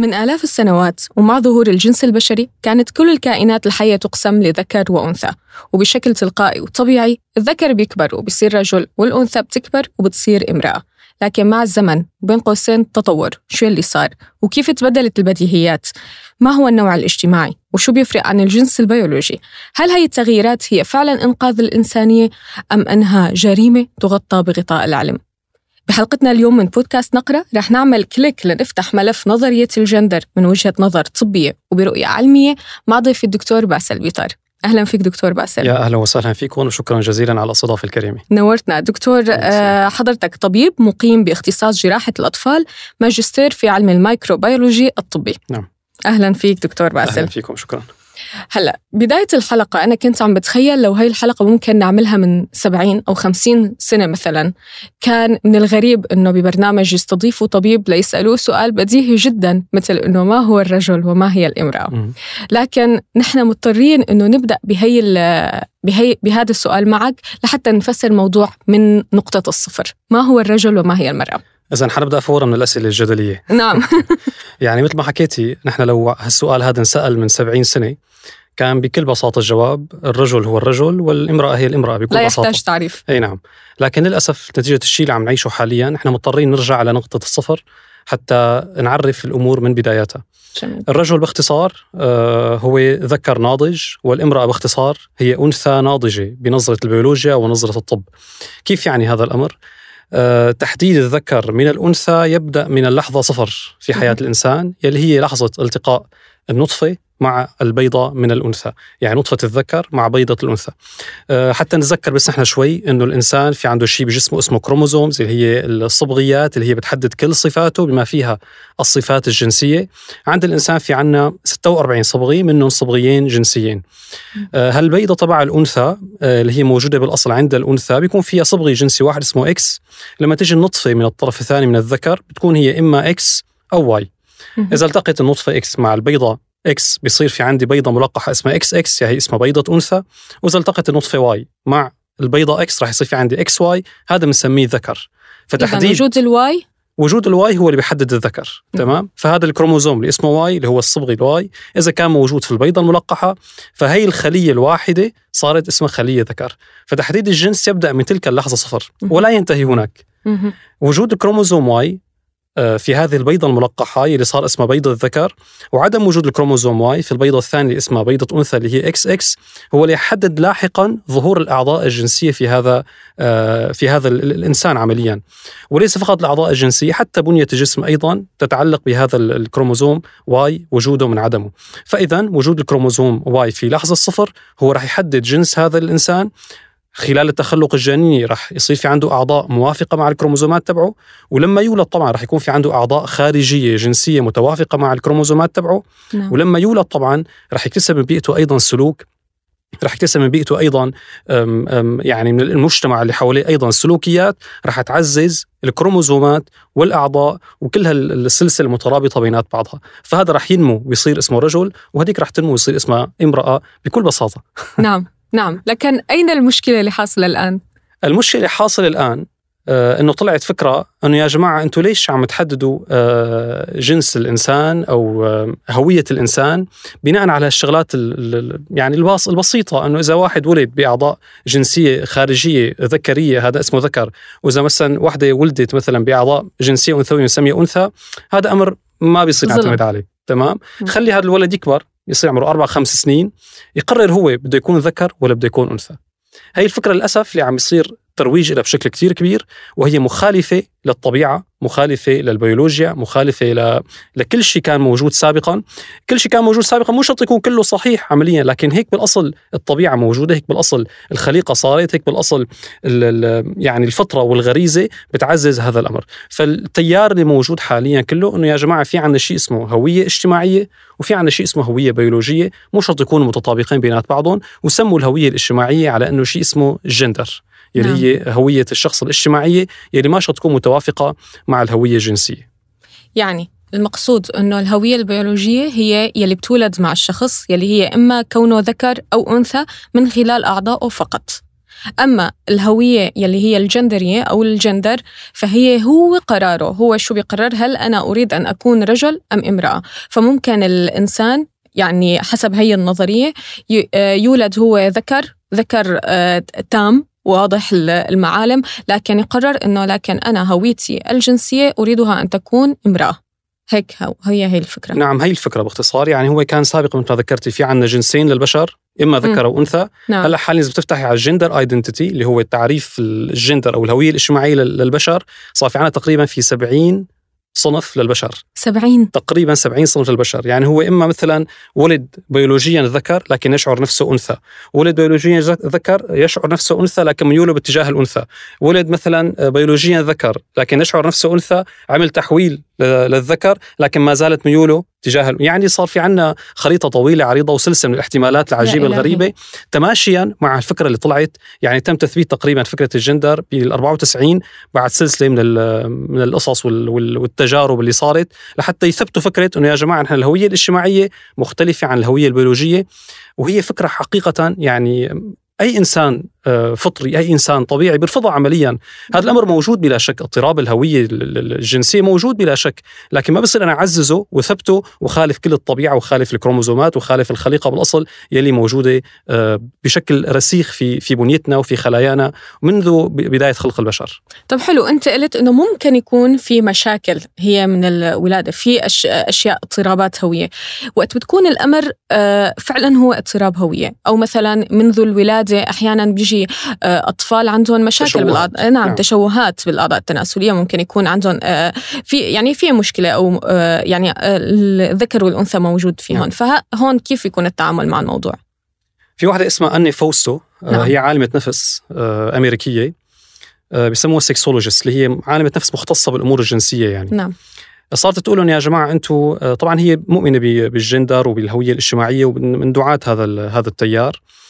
من آلاف السنوات ومع ظهور الجنس البشري كانت كل الكائنات الحية تقسم لذكر وأنثى وبشكل تلقائي وطبيعي الذكر بيكبر وبصير رجل والأنثى بتكبر وبتصير امرأة. لكن مع الزمن بين قوسين تطور شو اللي صار؟ وكيف تبدلت البديهيات؟ ما هو النوع الاجتماعي؟ وشو بيفرق عن الجنس البيولوجي؟ هل هي التغييرات هي فعلا إنقاذ الإنسانية أم أنها جريمة تغطى بغطاء العلم بحلقتنا اليوم من بودكاست نقرة رح نعمل click لنفتح ملف نظرية الجندر من وجهة نظر طبية وبرؤية علمية مع ضيف الدكتور باسل بيطر. أهلا فيك دكتور باسل. يا أهلا وسهلا فيكم وشكرا جزيلا على الاستضافة الكريمة نورتنا. دكتور آه، حضرتك طبيب مقيم باختصاص جراحة الأطفال ماجستير في علم ال microbiology الطبي. نعم. أهلا فيك دكتور باسل. أهلا فيكم شكرا. هلا بداية الحلقة أنا كنت عم بتخيل لو هاي الحلقة ممكن نعملها من 70 أو 50 سنة مثلا. كان من الغريب إنه ببرنامج يستضيفوا طبيب ليسألوه سؤال بديهي جدا مثل إنه ما هو الرجل وما هي الامرأة. مم. لكن نحن مضطرين إنه نبدأ بهي بهي بهذا السؤال معك لحتى نفسر الموضوع من نقطة الصفر. ما هو الرجل وما هي المرأة؟ إذا حنبدأ فورا من الأسئلة الجدلية. نعم. يعني مثل ما حكيتي نحن لو هالسؤال هذا انسأل من 70 سنة كان بكل بساطة الجواب الرجل هو الرجل والامرأة هي الامرأة بكل لا بساطة. يحتاج تعريف. أي نعم. لكن للأسف نتيجة الشيء اللي عم نعيشه حاليا إحنا مضطرين نرجع على نقطة الصفر حتى نعرف الأمور من بداياتها جميل. الرجل باختصار آه، هو ذكر ناضج والامرأة باختصار هي أنثى ناضجة بنظرة البيولوجيا ونظرة الطب. كيف يعني هذا الأمر؟ آه، تحديد الذكر من الأنثى يبدأ من اللحظة صفر في حياة مهم. الإنسان يلي هي لحظة التقاء النطفة مع البيضة من الأنثى. يعني نطفة الذكر مع بيضة الأنثى. أه حتى نتذكر بس نحن شوي أنه الإنسان في عنده شيء بجسمه اسمه chromosomes اللي هي الصبغيات اللي هي بتحدد كل صفاته بما فيها الصفات الجنسية. عند الإنسان في عنا 46 صبغي منهم صبغيين جنسيين. أه هالبيضة تبع الأنثى أه اللي هي موجودة بالأصل عند الأنثى بيكون فيها صبغي جنسي واحد اسمه X لما تجي النطفة من الطرف الثاني من الذكر بتكون هي إما X أو Y. إذا التقت النطفة X مع البيضة X بيصير في عندي بيضة ملقحة اسمها إكس إكس هي اسمها بيضة أنثى وإذا التقت النطفة Y مع البيضة X راح يصير في عندي XY هذا بنسميه ذكر فتحديد وجود ال Y وجود ال Y هو اللي بيحدد الذكر نعم. تمام فهذا الكروموزوم اللي اسمه Y اللي هو الصبغي ال Y إذا كان موجود في البيضة الملقحة فهي الخلية الواحدة صارت اسمها خلية ذكر فتحديد الجنس يبدأ من تلك اللحظة صفر. ولا ينتهي هناك. وجود الكروموزوم Y في هذه البيضة الملقحة اللي صار اسمها بيضة الذكر وعدم وجود الكروموزوم Y في البيضة الثانية اللي اسمها بيضة أنثى اللي هي إكس إكس هو اللي يحدد لاحقا ظهور الأعضاء الجنسية في هذا آه، في هذا ال- الإنسان عمليا. وليس فقط الأعضاء الجنسية حتى بنية الجسم أيضا تتعلق بهذا ال- الكروموزوم Y وجوده من عدمه. فإذا وجود الكروموزوم Y في لحظة الصفر هو راح يحدد جنس هذا الإنسان خلال التخلق الجنيني راح يصير في عنده أعضاء موافقة مع الكروموزومات تبعه ولما يولد طبعا راح يكون في عنده أعضاء خارجية جنسية متوافقة مع الكروموزومات تبعه. نعم. ولما يولد طبعا راح يكتسب من بيئته أيضا سلوك راح يكتسب من بيئته أيضا أم أم يعني من المجتمع اللي حواليه أيضا سلوكيات راح تعزز الكروموزومات والأعضاء وكل هالسلسلة المترابطة بينات بعضها. فهذا راح ينمو ويصير اسمه رجل وهذيك راح تنمو ويصير اسمها امرأة بكل بساطة. نعم. نعم لكن أين المشكلة اللي حاصلة الآن؟ المشكلة اللي حاصل الآن آه إنه طلعت فكرة إنه يا جماعة أنتم ليش عم تحددوا آه جنس الإنسان أو آه هوية الإنسان بناء على الشغلات ال- ال- يعني البسيطة إنه إذا واحد ولد بأعضاء جنسية خارجية ذكرية هذا اسمه ذكر وإذا مثلا وحدة ولدت مثلا بأعضاء جنسية أنثوية نسميه أنثى هذا أمر ما بيصير. نعتمد عليه تمام. خلي هذا الولد يكبر يصير عمره أربع خمس سنين يقرر هو بده يكون ذكر ولا بده يكون أنثى. هي الفكرة للأسف اللي عم يصير ترويج لها بشكل كتير كبير وهي مخالفة للطبيعة مخالفة للبيولوجيا مخالفة ل... لكل شيء كان موجود سابقا. كل شيء كان موجود سابقا مو شرط يكون كله صحيح عمليا لكن هيك بالأصل الطبيعة موجودة هيك بالأصل الخليقة صارت هيك بالأصل ال... ال... يعني الفطرة والغريزة بتعزز هذا الأمر. فالتيار اللي موجود حاليا كله إنه يا جماعة في عندنا شيء اسمه هوية اجتماعية وفي عندنا شيء اسمه هوية بيولوجية مو شرط يكونوا متطابقين بينات بعضهم وسموا الهوية الاجتماعية على إنه شيء اسمه الجندر يلي نعم. هي هوية الشخص الاجتماعيه يلي ما شرط تكون متوافقة مع الهوية الجنسية. يعني المقصود إنه الهوية البيولوجية هي يلي بتولد مع الشخص يلي هي إما كونه ذكر أو أنثى من خلال اعضائه فقط. أما الهوية يلي هي الجندرية أو الجندر فهي هو قراره هو شو بيقرر هل أنا أريد أن أكون رجل أم امرأة؟ فممكن الإنسان يعني حسب هي النظرية آه، يولد هو ذكر ذكر آه، تام واضح المعالم لكن يقرر إنه لكن أنا هويتي الجنسية أريدها أن تكون امرأة. هيك هي هي الفكرة. نعم هي الفكرة باختصار. يعني هو كان سابقا مثل ما ذكرتي في عندنا جنسين للبشر إما ذكر أو انثى نعم. هلأ حاليا إذا بتفتحي على الجندر ايدنتيتي اللي هو تعريف الجندر أو الهوية الاجتماعية للبشر صار في عندنا تقريبا في 70 صنف للبشر. 70 تقريبا 70 صنف للبشر. يعني هو إما مثلا ولد بيولوجيا ذكر لكن يشعر نفسه أنثى. ولد بيولوجيا ذكر يشعر نفسه أنثى لكن ميوله باتجاه الأنثى. ولد مثلا بيولوجيا ذكر لكن يشعر نفسه أنثى عمل تحويل للذكر لكن ما زالت ميوله تجاه يعني صار في عنا خريطة طويلة عريضة وسلسلة من الاحتمالات العجيبة الغريبة. تماشيا مع الفكرة اللي طلعت يعني تم تثبيت تقريبا فكرة الجندر بال 94 بعد سلسلة من من القصص والتجارب اللي صارت لحتى يثبتوا فكرة إنه يا جماعة نحن الهوية الاجتماعية مختلفة عن الهوية البيولوجية. وهي فكرة حقيقه يعني أي إنسان فطري أي إنسان طبيعي بيرفضها عمليا. هذا الأمر موجود بلا شك اضطراب الهوية الجنسية موجود بلا شك. لكن ما بصير أنا أعززه وثبته وخالف كل الطبيعة وخالف الكروموزومات وخالف الخليقة بالأصل يلي موجودة آه، بشكل رسيخ في في بنيتنا وفي خلايانا منذ بداية خلق البشر. طب حلو أنت قلت إنه ممكن يكون في مشاكل هي من الولادة في أشياء اضطرابات هوية. وقت بتكون الأمر آه، فعلا هو اضطراب هوية. أو مثلا منذ الولادة أحيانا بيجي بيجي آه، أطفال عندهم مشاكل بالاعضاء نعم, نعم. تشوهات بالاعضاء التناسلية ممكن يكون عندهم آه، في يعني في مشكلة أو آه، يعني الذكر والأنثى موجود فيهم. نعم. فهون كيف يكون التعامل مع الموضوع؟ في واحدة اسمها أني فوستو نعم. هي عالمة نفس أمريكية بسموها sexologist اللي هي عالمة نفس مختصة بالأمور الجنسية يعني. نعم. صارت تقول لهم يا جماعة أنتم طبعا هي مؤمنة بالجندر وبالهوية الاجتماعية ومن دعاة هذا هذا التيار. آه،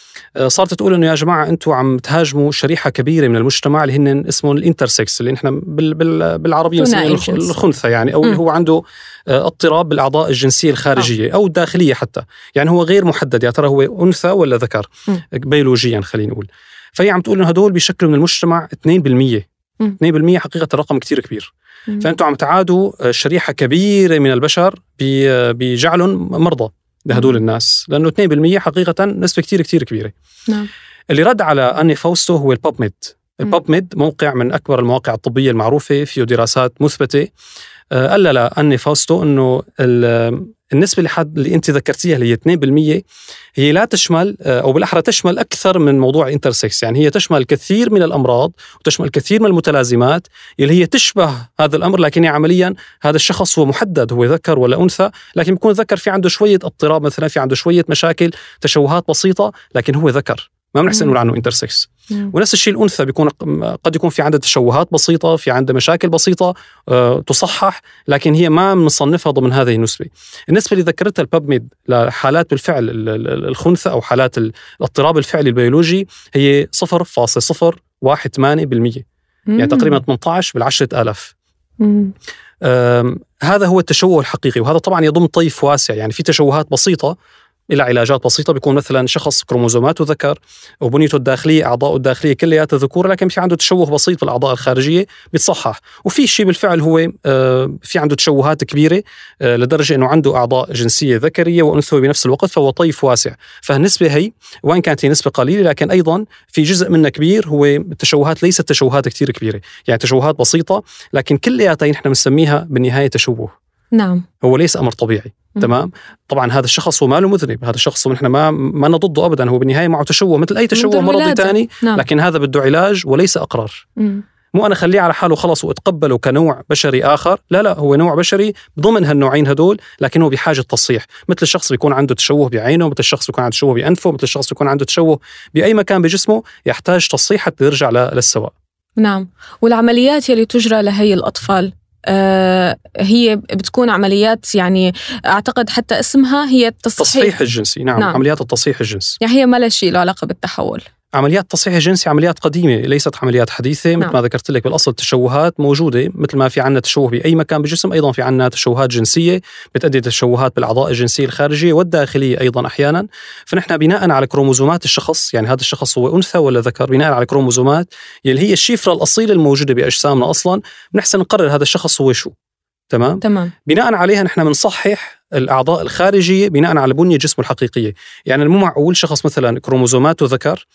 صارت تقول إنه يا جماعة أنتم عم تهاجموا شريحة كبيرة من المجتمع اللي هن اسمهم ال intersex اللي نحن بال بال بالعربية الخنثى يعني أو اللي هو عنده آه، اضطراب بالأعضاء الجنسية الخارجية أو الداخلية حتى. يعني هو غير محدد يا ترى هو أنثى ولا ذكر؟ بيولوجيا خلينا نقول فهي عم تقول إنه هدول بيشكلوا من المجتمع 2% 2% حقيقة رقم كثير كبير. فانتم عم تعادوا آه، شريحة كبيرة من البشر بجعلهم مرضى. لهدول الناس لأنه 2% حقيقة نسبة كثير كثير كبيرة. نعم. اللي رد على أني فوستو هو ال PubMed ال PubMed موقع من أكبر المواقع الطبية المعروفة فيه دراسات مثبتة. قالت Anne Fausto إنه النسبة اللي, حد اللي أنت ذكرتيها اللي هي 2% هي لا تشمل آه، أو بالأحرى تشمل أكثر من موضوع ال intersex يعني هي تشمل الكثير من الأمراض وتشمل الكثير من المتلازمات اللي هي تشبه هذا الأمر لكن عمليا هذا الشخص هو محدد هو ذكر ولا أنثى. لكن بيكون ذكر في عنده شوية اضطراب مثلا في عنده شوية مشاكل تشوهات بسيطة لكن هو ذكر. ما بنحسن نقول عنه intersex ونفس الشيء الأنثى بيكون قد يكون في عندها تشوهات بسيطة في عندها مشاكل بسيطة أه تصحح لكن هي ما بنصنفها ضمن هذه النسبة. النسبة اللي ذكرتها البابميد لحالات بالفعل الخنثى أو حالات الاضطراب الفعلي البيولوجي هي 0.018% يعني تقريبا 18 بالعشرة آلاف. هذا هو التشوه الحقيقي وهذا طبعا يضم طيف واسع. يعني في تشوهات بسيطة إلى علاجات بسيطة بيكون مثلا شخص كروموزوماته ذكر وبنيته الداخلية أعضاءه الداخلية كلياتها ذكور لكن في عنده تشوه بسيط بالأعضاء الخارجية بيتصحح وفي شيء بالفعل هو آه، في عنده تشوهات كبيرة آه، لدرجة أنه عنده أعضاء جنسية ذكرية وأنثوية بنفس الوقت فهو طيف واسع. فالنسبة هي وإن كانت هي نسبة قليلة لكن أيضا في جزء منها كبير هو التشوهات ليست تشوهات كثير كبيرة. يعني تشوهات بسيطة لكن كلياتها نحن بنسميها بالنهاية تشوه. نعم. هو ليس أمر طبيعي م. تمام؟ طبعا هذا الشخص هو ما له مذنب هذا الشخص نحن ما ما ضده ابدا هو بالنهاية معه تشوه مثل أي تشوه مرضي ثاني نعم. لكن هذا بده علاج وليس إقرار. م. مو أنا خليه على حاله خلص وأتقبله كنوع بشري آخر لا لا هو نوع بشري ضمن هالنوعين هدول لكن هو بحاجة تصحيح. مثل الشخص بيكون عنده تشوه بعينه مثل الشخص بيكون عنده تشوه بأنفه مثل الشخص بيكون عنده تشوه بأي مكان بجسمه يحتاج تصحيح حتى يرجع للسواء. نعم. والعمليات يلي تجرى لهي الأطفال؟ هي بتكون عمليات يعني أعتقد حتى اسمها هي التصحيح. التصحيح الجنسي نعم, نعم. عمليات التصحيح الجنسي. يعني هي ما لها شيء له علاقة بالتحول. عمليات التصحيح الجنسي عمليات قديمة ليست عمليات حديثة مثل نعم. ما ذكرت لك بالأصل تشوهات موجودة مثل ما في عندنا تشوه بأي مكان بالجسم أيضا في عندنا تشوهات جنسية بتؤدي تشوهات بالأعضاء الجنسية الخارجية والداخلية أيضا أحيانا. فنحن بناء على كروموزومات الشخص يعني هذا الشخص هو أنثى ولا ذكر بناء على كروموزومات يلي هي الشفرة الأصيلة الموجودة بأجسامنا أصلا بنحسن نقرر هذا الشخص هو شو. تمام؟ تمام. بناء عليها نحن بنصحح الأعضاء الخارجية بناء على بنية جسمه الحقيقية، يعني مو معقول شخص مثلا كروموزوماته ذكر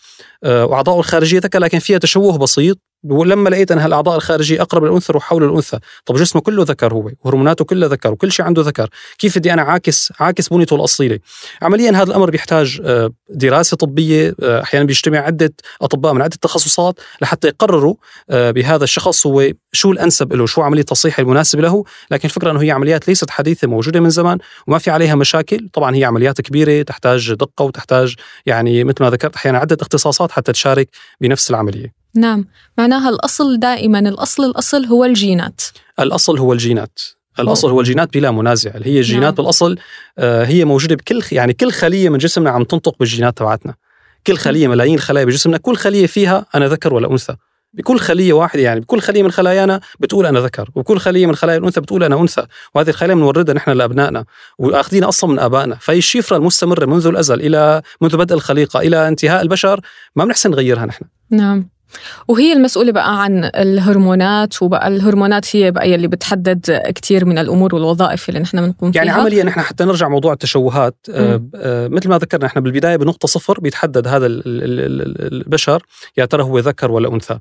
آه، واعضائه الخارجية ذكر لكن فيها تشوه بسيط. ولما لقيت أن هالأعضاء الخارجية أقرب للأنثى روح حول الأنثى، طب جسمه كله ذكر هو وهرموناته كلها ذكر وكل شيء عنده ذكر، كيف بدي أنا عاكس عاكس بنيته الأصيلة؟ عمليا هذا الأمر بيحتاج آه، دراسة طبية آه، أحيانا بيجتمع عدة أطباء من عدة تخصصات لحتى يقرروا بهذا الشخص هو شو الأنسب له، شو عملية التصحيح المناسبه له، لكن الفكرة إنه هي عمليات ليست حديثة موجودة من زمان. وما في عليها مشاكل، طبعا هي عمليات كبيرة تحتاج دقة وتحتاج يعني مثل ما ذكرت أحيانا عدة اختصاصات حتى تشارك بنفس العملية. نعم. معناها الأصل دائما الأصل الأصل هو الجينات. الأصل هو الجينات. الأصل هو الجينات بلا منازع. اللي هي الجينات نعم. بالاصل آه، هي موجودة بكل يعني كل خلية من جسمنا عم تنطق بالجينات تبعتنا. كل خلية ملايين الخلايا بجسمنا كل خلية فيها أنا ذكر ولا أنثى. بكل خلية واحدة يعني بكل خلية من خلايانا بتقول أنا ذكر وبكل خلية من خلايا الأنثى بتقول أنا أنثى وهذه الخلايا بنوردها نحن لأبنائنا واخذينها أصلا من آبائنا. فهي الشفرة المستمرة منذ الأزل إلى منذ بدء الخليقة إلى انتهاء البشر ما بنحسن نغيرها نحن. نعم. وهي المسؤولة بقى عن الهرمونات وبقى الهرمونات هي بقى يلي بتحدد كثير من الأمور والوظائف اللي نحن بنقوم يعني فيها. عمليا نحن حتى نرجع موضوع التشوهات. آه،. آه، مثل ما ذكرنا إحنا بالبداية بنقطة صفر بيتحدد هذا ال- ال- ال- البشر يا ترى هو ذكر ولا أنثى.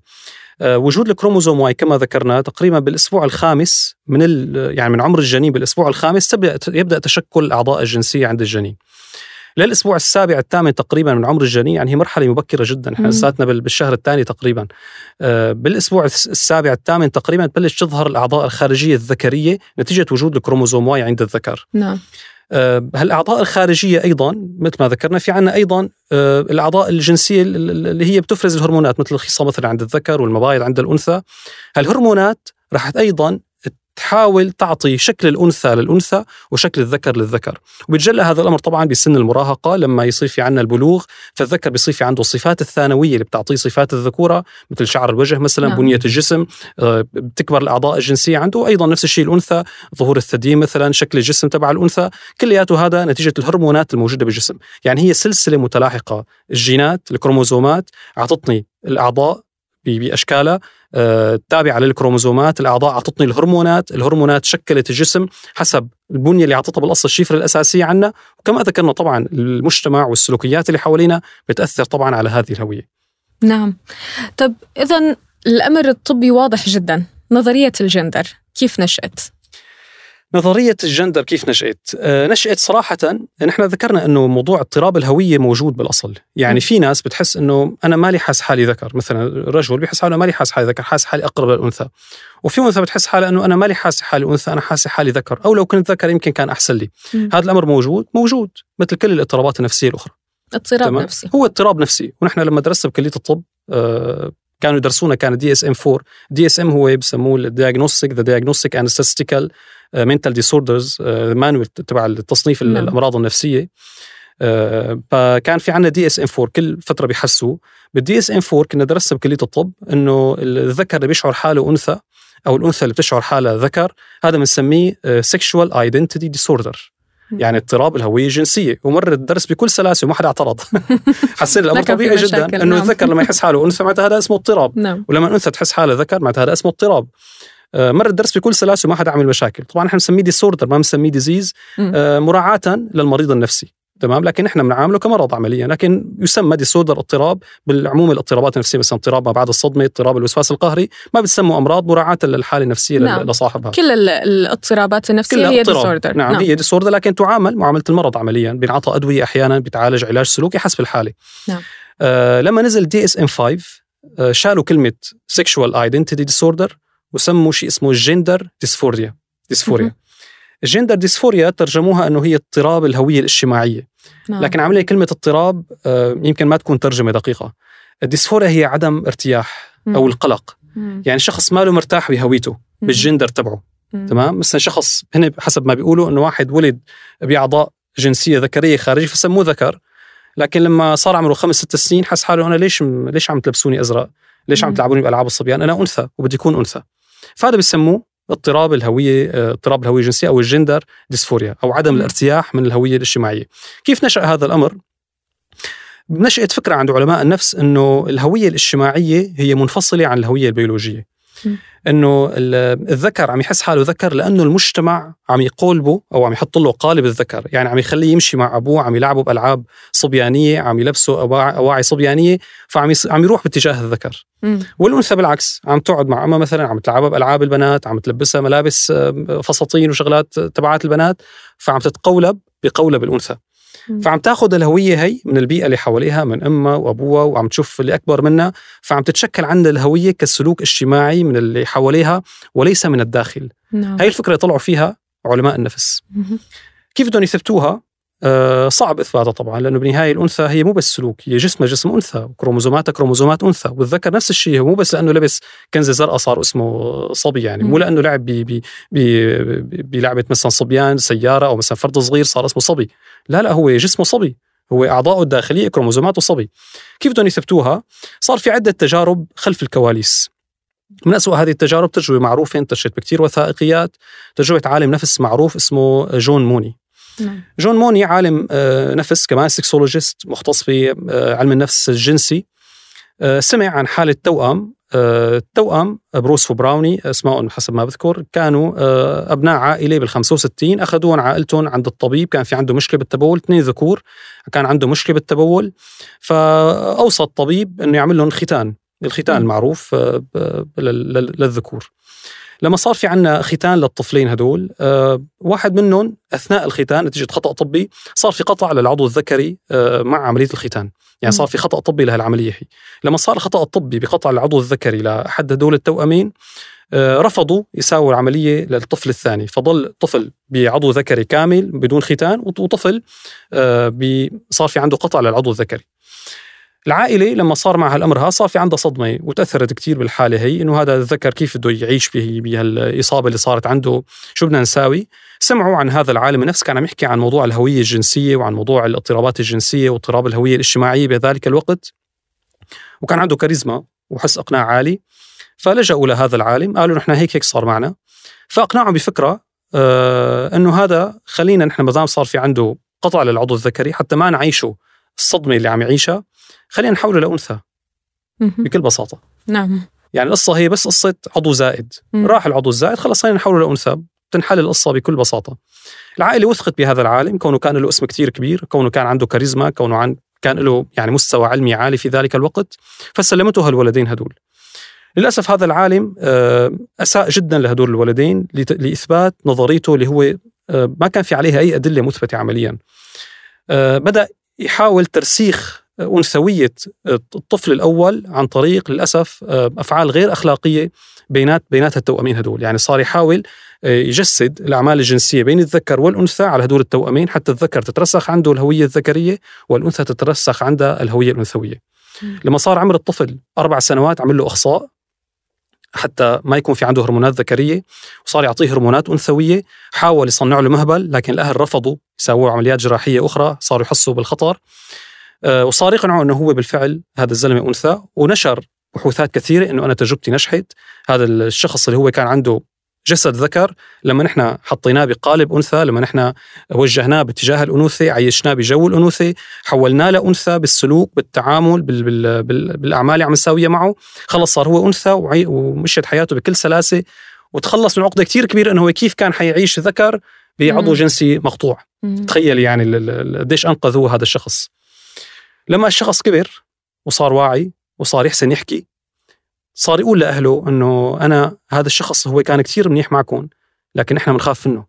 آه، وجود الكروموزوم Y كما ذكرنا تقريبا بالأسبوع الخامس من يعني من عمر الجنين بالأسبوع الخامس تبدا يبدأ تشكل الاعضاء الجنسية عند الجنين. للأسبوع السابع الثامن تقريبا من عمر الجنين يعني هي مرحلة مبكرة جدا إحنا. لساتنا بال- بالشهر الثاني تقريبا. آه، بالأسبوع الس- السابع الثامن تقريبا تبلش تظهر الأعضاء الخارجية الذكرية نتيجة وجود الكروموزوم Y عند الذكر. نعم. آه، هالأعضاء الخارجية أيضا مثل ما ذكرنا في عندنا أيضا آه، الأعضاء الجنسية ال- ال- اللي هي بتفرز الهرمونات مثل الخصه مثلا عند الذكر والمبايض عند الأنثى. هالهرمونات رح أيضا تحاول تعطي شكل الأنثى للأنثى وشكل الذكر للذكر وبيتجلى هذا الأمر طبعا بسن المراهقة لما يصير في عندنا البلوغ فالذكر بيصير في عنده الصفات الثانوية اللي بتعطيه صفات الذكورة مثل شعر الوجه مثلا نعم. بنية الجسم آه، بتكبر الأعضاء الجنسية عنده وأيضا نفس الشيء الأنثى ظهور الثدي مثلا شكل الجسم تبع الأنثى كلياته هذا نتيجة الهرمونات الموجودة بالجسم يعني هي سلسلة متلاحقة الجينات الكروموزومات اعطتني الأعضاء باشكالها آه، تابعه للكروموزومات الأعضاء أعطتني الهرمونات. الهرمونات شكلت الجسم حسب البنية اللي اعطتها بالأصل الشفره الأساسية عنا وكما ذكرنا طبعا المجتمع والسلوكيات اللي حوالينا بتأثر طبعا على هذه الهوية. نعم. طب إذا الأمر الطبي واضح جدا نظرية الجندر كيف نشأت؟ نظرية الجندر كيف نشأت؟ آه، نشأت صراحة نحن ذكرنا أنه موضوع اضطراب الهوية موجود بالأصل. يعني في ناس بتحس أنه أنا مالي حاس حالي ذكر. مثلا رجل بيحس حاله مالي حاس حالي ذكر حاس حالي أقرب للأنثى. وفي أنثى بتحس حالها أنه أنا مالي حاسة حالي أنثى أنا حاسة حالي ذكر. أو لو كنت ذكر يمكن كان أحسن لي. مم. هذا الأمر موجود موجود مثل كل الاضطرابات النفسية الأخرى. اضطراب تمام؟ نفسي. هو اضطراب نفسي. ونحن لما درسنا بكلية الطب آه، كانوا يدرسونا كان دي اس ام 4 دي اس ام هو بسموه ال diagnostic the diagnostic and statistical mental disorders manual تبع التصنيف نعم. الأمراض النفسية. آه، فكان في عندنا DSM 4 كل فترة بيحسوا بال DSM 4 كنا درسنا بكلية الطب إنه الذكر اللي بيشعر حاله أنثى أو الأنثى اللي بتشعر حالها ذكر هذا بنسميه sexual identity disorder يعني اضطراب الهوية الجنسية. ومر الدرس بكل سلاسة وما حدا اعترض. حسيت الامر طبيعي جدا إنه نعم. الذكر لما يحس حاله أنثى معناتها هذا اسمه اضطراب. نعم. ولما الأنثى تحس حالها ذكر معناتها هذا اسمه اضطراب. آه، مر الدرس بكل سلاسه وما حدا عمل مشاكل. طبعا إحنا بنسميه disorder ما بنسميه disease. آه، مراعاة للمريض النفسي. تمام؟ لكن إحنا بنعامله كمرض عمليا. لكن يسمى disorder اضطراب بالعموم الاضطرابات النفسية مثلا اضطراب ما بعد الصدمة اضطراب الوسواس القهري. ما بتسموا أمراض مراعاة للحالة النفسية نعم. لصاحبها. كل ال- الاضطرابات النفسية كلها هي disorder. نعم, نعم. هي disorder لكن تعامل معاملة المرض عمليا. بينعطى أدوية أحيانا بتعالج علاج سلوكي حسب الحالة. نعم. آه لما نزل DSM 5 آه شالوا كلمة sexual identity disorder وسموا شيء اسمه gender dysphoria dysphoria. الجندر dysphoria ترجموها إنه هي اضطراب الهوية الاجتماعية نعم. لكن عمليا كلمة اضطراب آه يمكن ما تكون ترجمة دقيقة ال dysphoria هي عدم ارتياح مم. أو القلق مم. يعني شخص ما له مرتاح بهويته مم. بالجندر تبعه مم. تمام مثلا شخص هن حسب ما بيقولوا إنه واحد ولد بأعضاء جنسية ذكرية خارجية فسموه ذكر لكن لما صار عمره خمس ست سنين حس حاله أنا ليش ليش عم تلبسوني أزرق؟ ليش عم. تلعبوني بألعاب الصبيان؟ أنا أنثى وبدي أكون أنثى. فهذا بسموه اضطراب الهوية آه، اضطراب الهوية الجنسية أو الجندر ديسفوريا أو عدم. الارتياح من الهوية الاجتماعية. كيف نشأ هذا الأمر؟ نشأت فكرة عند علماء النفس أنه الهوية الاجتماعية هي منفصلة عن الهوية البيولوجية ال- الذكر عم يحس حاله ذكر لأنه المجتمع عم يقولبه أو عم يحط له قالب الذكر يعني عم يخليه يمشي مع أبوه عم يلعبه بألعاب صبيانية عم يلبسه أواعي صبيانية فعم يص... عم يروح باتجاه الذكر مم. والأنثى بالعكس عم تقعد مع أمها مثلا عم تلعبها بألعاب البنات عم تلبسها ملابس فساتين وشغلات تبعات البنات فعم تتقولب بقولب الأنثى. فعم تاخذ الهوية هي من البيئة اللي حواليها من أمها وأبوها وعم تشوف اللي أكبر منها فعم تتشكل عندها الهوية كسلوك اجتماعي من اللي حواليها وليس من الداخل. نعم. هاي الفكرة طلعوا فيها علماء النفس. كيف بدهم يثبتوها؟ صعب اثباتها طبعا لأنه بالنهايه الأنثى هي مو بس سلوك هي جسمها جسم أنثى وكروموزوماتها كروموزومات أنثى والذكر نفس الشيء هو مو بس لأنه لبس كنزه زرقاء صار اسمه صبي يعني مو. لأنه لعب بلعبة مثلا صبيان سيارة أو مثلا فرد صغير صار اسمه صبي. لا لا هو جسمه صبي هو اعضائه الداخلية كروموزوماته صبي. كيف بدهم يثبتوها؟ صار في عدة تجارب خلف الكواليس. من أسوأ هذه التجارب تجربة معروفة انتشرت بكثير وثائقيات تجربة عالم نفس معروف اسمه جون موني. نعم. جون موني عالم آه، نفس كمان sexologist مختص في آه، علم النفس الجنسي. آه، سمع عن حالة توأم التوأم بروس وبراين اسمائهم حسب ما بذكر كانوا أبناء عائلة بال 65 أخذوهم عائلتهم عند الطبيب كان في عنده مشكلة بالتبول اثنين ذكور كان عنده مشكلة بالتبول. فأوصى الطبيب أنه يعمل لهم ختان. الختان مم. المعروف للذكور. لما صار في عنا ختان للطفلين هدول آه، واحد منهم أثناء الختان نتيجة خطأ طبي صار في قطع للعضو الذكري آه، مع عملية الختان. يعني صار في خطأ طبي لهالعمليه هي. لما صار الخطأ الطبي بقطع العضو الذكري لأحد هدول التوأمين آه، رفضوا يساووا العملية للطفل الثاني. فضل طفل بعضو ذكري كامل بدون ختان وط- وطفل صار في عنده قطع للعضو الذكري. العائلة لما صار معها الأمر هذا صار في عندها صدمة وتأثرت كثير بالحالة هي إنه هذا الذكر كيف بده يعيش به بهالإصابة اللي صارت عنده. شو بدنا نساوي؟ سمعوا عن هذا العالم. النفس كان عم يحكي عن موضوع الهوية الجنسية وعن موضوع الاضطرابات الجنسية واضطراب الهوية الاجتماعية بذلك الوقت. وكان عنده كاريزما وحس إقناع عالي. فلجأوا لهذا العالم قالوا نحن هيك هيك صار معنا. فأقنعوا بفكرة آه إنه هذا خلينا نحن ما دام صار في عنده قطع للعضو الذكري حتى ما نعيشه الصدمة اللي عم يعيشها خلينا نحوله لأنثى. بكل بساطة. نعم. يعني القصة هي بس قصة عضو زائد. مم. راح العضو الزائد خلص خلينا نحوله لأنثى. تنحل القصة بكل بساطة. العائلة وثقت بهذا العالم كونه كان له اسم كتير كبير كونه كان عنده كاريزما كونه عن كان له يعني مستوى علمي عالي في ذلك الوقت فسلمته هالولدين هدول للأسف هذا العالم آه، أساء جدا لهدول الولدين لإثبات نظريته اللي هو آه، ما كان في عليها أي أدلة مثبتة عمليا. آه، بدأ يحاول ترسيخ أنثوية الطفل الأول عن طريق للأسف آه، أفعال غير أخلاقية بينات بينات التوأمين هدول. يعني صار يحاول آه، يجسد الأعمال الجنسية بين الذكر والأنثى على هدول التوأمين حتى الذكر تترسخ عنده الهوية الذكرية والأنثى تترسخ عندها الهوية الأنثوية. مم. لما صار عمر الطفل أربع سنوات عمل له أخصاء حتى ما يكون في عنده هرمونات ذكرية وصار يعطيه هرمونات أنثوية حاول يصنع له مهبل لكن الأهل رفضوا يسووا عمليات جراحية أخرى صاروا يحسوا بالخطر. وصار يقنعوا أنه هو بالفعل هذا الزلمة أنثى ونشر بحوثات كثيرة إنه أنا تجربتي نجحت هذا الشخص اللي هو كان عنده جسد ذكر لما نحن حطيناه بقالب أنثى لما نحن وجهناه باتجاه الأنوثة عيشناه بجو الأنوثة حولناه لأنثى بالسلوك بالتعامل بال بال بال بالأعمال اللي عم نساويها معه خلص صار هو أنثى وعي- ومشيت حياته بكل سلاسة وتخلص من عقدة كثير كبيرة إنه هو كيف كان حيعيش ذكر بعضو. جنسي مقطوع. تخيل يعني قديش انقذ هو هذا الشخص لما الشخص كبر وصار واعي وصار يحسن يحكي صار يقول لأهله إنه أنا هذا الشخص هو كان كثير منيح معكم لكن إحنا بنخاف منه.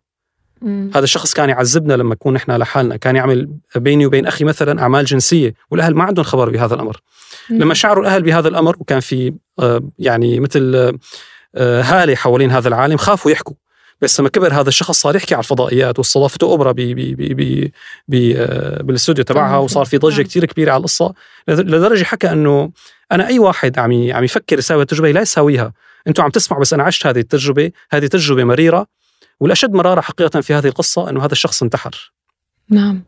مم. هذا الشخص كان يعذبنا لما نكون نحن لحالنا كان يعمل بيني وبين أخي مثلا أعمال جنسية والأهل ما عندهم خبر بهذا الأمر. لما شعروا الأهل بهذا الأمر وكان في آه، يعني مثل آه، هالة حوالين هذا العالم خافوا يحكوا. بس لما كبر هذا الشخص صار يحكي على الفضائيات واستضافته اوبرا بي بي بي بي بي آه، بالاستوديو تبعها وصار في ضجة نعم. كثير كبيرة على القصة. لد- لدرجة حكى إنه أنا أي واحد عم عم يفكر يساوي التجربه لا يساويها. أنتم عم تسمعوا بس أنا عشت هذه التجربة هذه تجربة مريرة والأشد مرارة حقيقة في هذه القصة إنه هذا الشخص انتحر. نعم.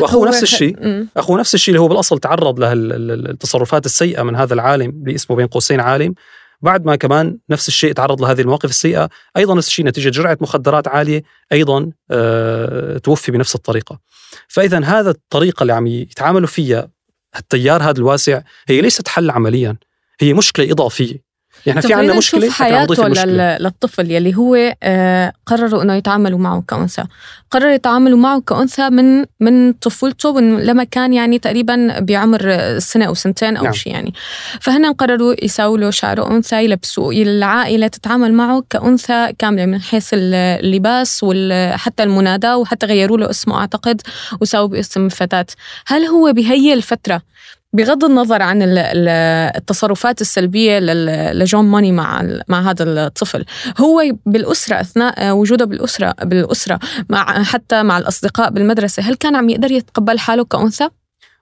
وأخوه نفس الشيء. أخوه نفس الشيء اللي هو بالأصل تعرض للتصرفات السيئة من هذا العالم اللي اسمه بين قوسين عالم. بعد ما كمان نفس الشيء تعرض لهذه المواقف السيئة أيضا نفس الشيء نتيجة جرعة مخدرات عالية أيضا آه توفي بنفس الطريقة. فاذا هذا الطريقة اللي عم يتعاملوا فيها التيار هذا الواسع هي ليست حل عمليا هي مشكلة إضافية. يعني في عندنا مشكلة؟ حياته للطفل يلي هو آه قرروا إنه يتعاملوا معه كأنثى. قرروا يتعاملوا معه كأنثى من من طفولته لما كان يعني تقريبا بعمر سنة أو سنتين أو نعم. شيء يعني. فهن قرروا يساووا له شعره أنثى يلبسوه. العائلة تتعامل معه كأنثى كاملة من حيث اللباس وحتى المناداه وحتى غيروا له اسمه أعتقد وساووا باسم الفتاه هل هو بهي الفترة بغض النظر عن التصرفات السلبية لجون ماني مع مع هذا الطفل. هو بالأسرة أثناء وجوده بالأسرة بالأسرة مع حتى مع الأصدقاء بالمدرسة هل كان عم يقدر يتقبل حاله كأنثى؟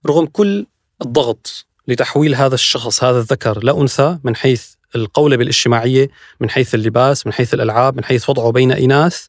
رغم كل الضغط لتحويل هذا الشخص هذا الذكر لأنثى من حيث القولبه الاجتماعيه من حيث اللباس من حيث الألعاب من حيث وضعه بين إناث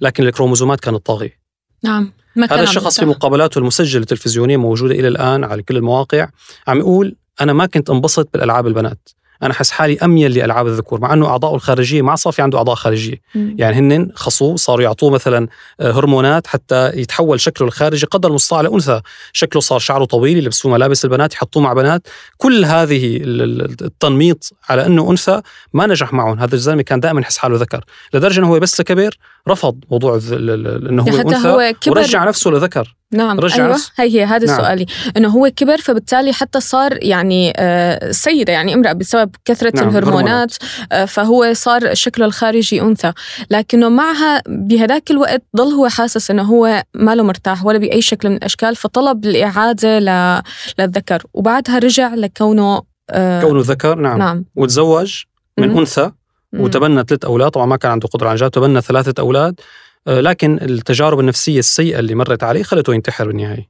لكن الكروموزومات كانت طاغية. نعم. هذا الشخص في مقابلاته المسجله التلفزيونية موجودة إلى الآن على كل المواقع. عم يقول أنا ما كنت انبسط بالألعاب البنات. أنا حس حالي أميل لألعاب الذكور مع إنه اعضائه الخارجية ما صار في عنده أعضاء خارجية. مم. يعني هن خصوه صاروا يعطوه مثلا آه، هرمونات حتى يتحول شكله الخارجي قدر المستطاع لأنثى. شكله صار شعره طويل يلبسوه ملابس البنات يحطوه مع بنات. كل هذه التنميط على إنه أنثى ما نجح معهم. هذا الزلمة كان دائما يحس حاله ذكر. لدرجة إنه هو بس كبر رفض موضوع إنه هو حتى أنثى هو كبر. ورجع نفسه لذكر. نعم رجع أيوة. هي هي هذا نعم. سؤالي إنه هو كبر فبالتالي حتى صار يعني آه سيدة يعني امرأة بسبب كثرة نعم. الهرمونات آه فهو صار شكله الخارجي أنثى لكنه معها بهذاك الوقت ضل هو حاسس إنه هو ما له مرتاح ولا بأي شكل من الأشكال فطلب الإعادة ل... للذكر وبعدها رجع لكونه آه كونه ذكر نعم, نعم. وتزوج من م- أنثى وتبنى ثلاث أولاد طبعا ما كان عنده قدرة على الإنجاب تبنى ثلاثة أولاد لكن التجارب النفسية السيئة اللي مرت عليه خلته ينتحر بالنهاية.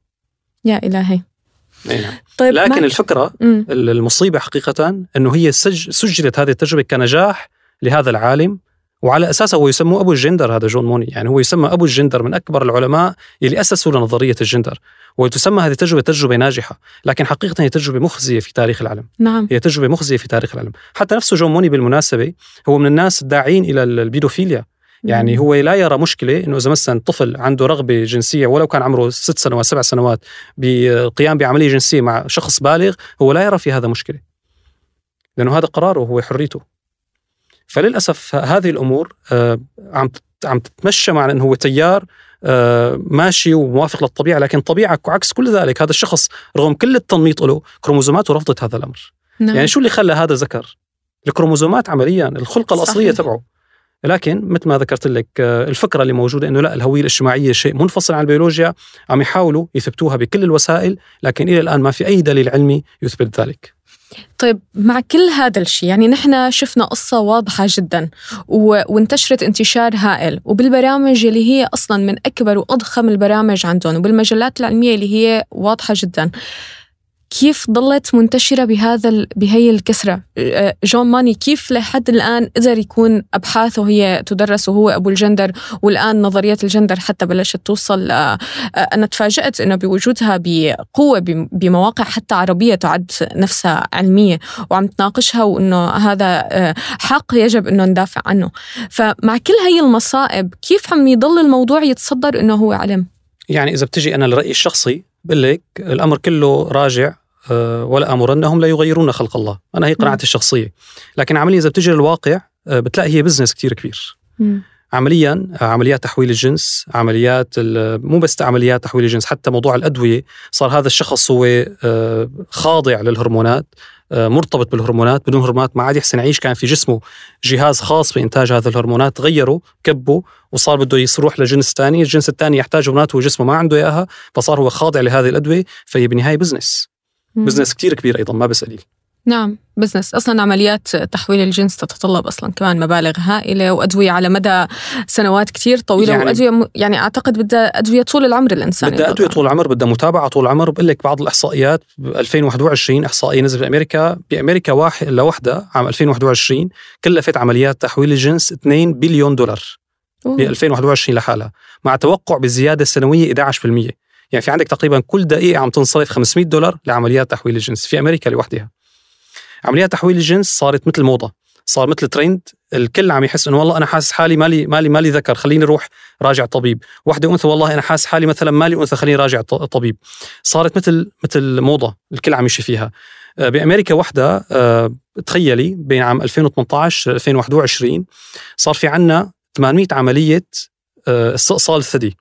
يا إلهي. نعم. طيب لكن الفكرة مم. المصيبة حقيقة إنه هي سج سجلت هذه التجربة كنجاح لهذا العالم وعلى اساسه هو يسموه أبو الجندر هذا جون موني. يعني هو يسمى أبو الجندر من أكبر العلماء اللي أسسوا لنظرية الجندر وتسمى هذه التجربة تجربة ناجحة. لكن حقيقة هي تجربة مخزية في تاريخ العلم نعم. هي تجربة مخزية في تاريخ العلم حتى نفسه جون موني بالمناسبة هو من الناس الداعين إلى البيدوفيليا. يعني هو لا يرى مشكلة إنه إذا مثلا طفل عنده رغبة جنسية ولو كان عمره ست سنوات سبع سنوات بالقيام بعملية جنسية مع شخص بالغ هو لا يرى في هذا مشكلة. لأنه هذا قراره هو حريته. فللأسف هذه الأمور آه، عم عم تتمشى مع إنه هو تيار آه، ماشي وموافق للطبيعة لكن طبيعة عكس كل ذلك. هذا الشخص رغم كل التنميط له كروموزوماته رفضت هذا الأمر. نعم. يعني شو اللي خلى هذا ذكر؟ الكروموزومات عمليا الخلقة الأصلية تبعه. لكن مثل ما ذكرت لك آه، الفكرة اللي موجودة إنه لا الهوية الاجتماعية شيء منفصل عن البيولوجيا عم يحاولوا يثبتوها بكل الوسائل لكن إلى الآن ما في أي دليل علمي يثبت ذلك طيب مع كل هذا الشيء يعني نحن شفنا قصة واضحة جدا. وانتشرت انتشار هائل وبالبرامج اللي هي أصلا من أكبر وأضخم البرامج عندهم وبالمجلات العلمية اللي هي واضحة جدا كيف ضلت منتشرة بهذا بهي الكسرة؟ آه، جون ماني كيف لحد الآن قدر يكون أبحاثه هي تدرس وهو أبو الجندر والآن نظريات الجندر حتى بلشت توصل؟ آه، آه، أنا تفاجأت أنه بوجودها بقوة بمواقع حتى عربية تعد نفسها علمية وعم تناقشها وأنه هذا حق يجب أنه ندافع عنه. فمع كل هي المصائب كيف عم يضل الموضوع يتصدر أنه هو علم؟ يعني إذا بتجي أنا لرأيي الشخصي بقول لك الأمر كله راجع ولا أمرنهم لا يغيرون خلق الله. أنا هي قناعتي الشخصية. لكن عمليا إذا بتجي للواقع آه، بتلاقي هي بزنس كتير كبير. عمليا آه، عمليات تحويل الجنس عمليات مو بس عمليات تحويل الجنس حتى موضوع الأدوية صار هذا الشخص هو خاضع للهرمونات مرتبط بالهرمونات بدون هرمونات. ما عاد يحسن يعيش كان في جسمه جهاز خاص بإنتاج هذه الهرمونات غيروا كبوا وصار بده يروح لجنس ثاني الجنس الثاني يحتاج هرمونات وجسمه ما عنده إياها فصار هو خاضع لهذه الأدوية فهي بالنهاية business business كتير كبير أيضا ما بس قليل. نعم business. أصلا عمليات تحويل الجنس تتطلب أصلا كمان مبالغ هائلة وأدوية على مدى سنوات كتير طويلة يعني وأدوية م... يعني أعتقد بدها أدوية طول العمر الإنسان بدها أدوية طول العمر بدها متابعة طول العمر. بقول لك بعض الإحصائيات ب 2021 إحصائية نزلت في أمريكا. بأمريكا واحد لوحدها عام 2021 كلفت عمليات تحويل الجنس 2 بليون دولار. ب 2021 لحالها. مع توقع بزيادة سنوية 11% يعني في عندك تقريبا كل دقيقة عم تنصرف 500 دولار لعمليات تحويل الجنس في أمريكا لوحدها. عمليات تحويل الجنس صارت مثل موضة صار مثل ترند. الكل عم يحس إنه والله أنا حاسس حالي مالي مالي مالي ذكر خليني أروح راجع طبيب. وحدة أنثى والله أنا حاسس حالي مثلا مالي أنثى خليني راجع طبيب. صارت مثل مثل موضة الكل عم يمشي فيها. آه، بأمريكا وحدة آه، تخيلي بين عام 2018 2021 صار في عنا 800 عملية آه، استئصال ثدي.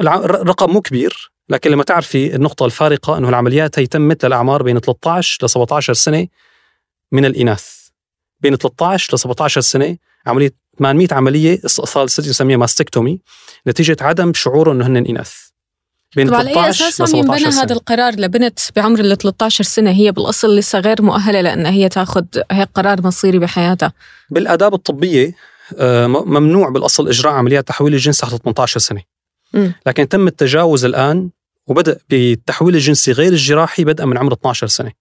الرقم مو كبير لكن لما تعرفي النقطة الفارقة أنه العمليات هي تمت للأعمار بين 13 ل 17 سنة من الإناث. بين 13 ل 17 سنة عملية 800 عملية استئصال ثدي نسميها ماستكتومي نتيجة عدم شعوره أنه هن إناث. بين طب على اي أساس عم ينبنى هذا القرار لبنت بعمر ال 13 سنة هي بالأصل لسه غير مؤهلة لأن هي تأخذ هيك قرار مصيري بحياتها. بالآداب الطبية آه، ممنوع بالأصل إجراء عمليات تحويل الجنس تحت 18 سنة. م. لكن تم التجاوز الآن وبدأ بالتحويل الجنسي غير الجراحي بدءا من عمر 12 سنة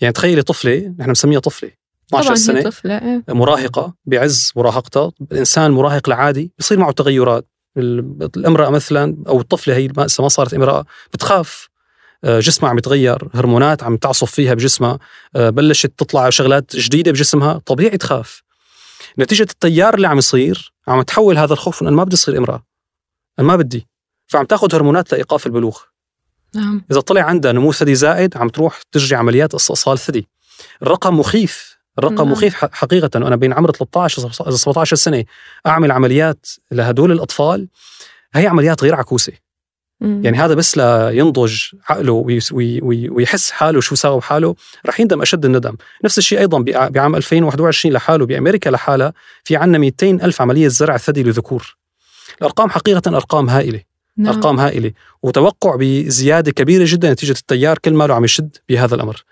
يعني تخيلي طفلة نحن بنسميها طفلة 12 سنة طفلة. إيه. مراهقة بعز مراهقتها الإنسان مراهق العادي بصير معه تغيرات الامرأة مثلا أو الطفلة هي ما صارت امرأة بتخاف آه، جسمها عم يتغير هرمونات عم تعصف فيها بجسمها آه، بلشت تطلع شغلات جديدة بجسمها طبيعي تخاف نتيجة التيار اللي عم يصير عم تحول هذا الخوف أنا ما بدي اصير امرأة أنا ما بدي. فعم تاخذ هرمونات لإيقاف البلوغ. نعم. إذا طلع عندها نمو ثدي زائد عم تروح تجري عمليات استئصال ثدي. الرقم مخيف. الرقم نعم. مخيف حقيقة. أنا بين عمر 13 و 17 سنة أعمل عمليات لهدول الأطفال. هي عمليات غير عكوسة. مم. يعني هذا بس لينضج عقله ويحس حاله شو ساوى بحاله. رح يندم أشد الندم. نفس الشيء أيضا بعام 2021 لحاله. بأمريكا لحالها في عنا 200 ألف عملية زرع ثدي لذكور. الأرقام حقيقة أرقام هائلة نعم. أرقام هائلة. وتوقع بزيادة كبيرة جدا نتيجة التيار كل ماله عم يشد بهذا الأمر.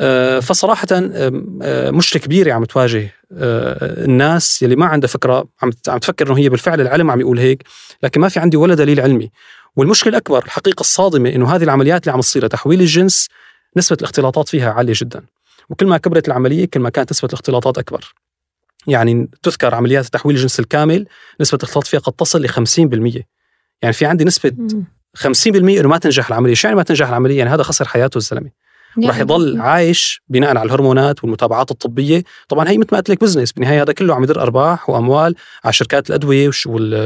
آه، فصراحة آه، مشكلة كبيرة عم تواجه آه، الناس يلي ما عندها فكرة عم عم تفكر إنه هي بالفعل العلم عم يقول هيك لكن ما في عندي ولا دليل علمي. والمشكلة الأكبر الحقيقة الصادمة إنه هذه العمليات اللي عم تصير تحويل الجنس نسبة الاختلاطات فيها عالية جدا. وكل ما كبرت العملية كل ما كانت نسبة الاختلاطات أكبر. يعني تذكر عمليات تحويل الجنس الكامل نسبة الاختلاطات فيها قد تصل ل 50% يعني في عندي نسبة 50% إنه ما تنجح العملية، شو يعني ما تنجح العملية؟ يعني هذا خسر حياته الزلمة. راح يضل عايش بناء على الهرمونات والمتابعات الطبية. طبعا هي مثل ما قلت لك business بالنهاية هذا كله عم يدر أرباح وأموال على شركات الأدوية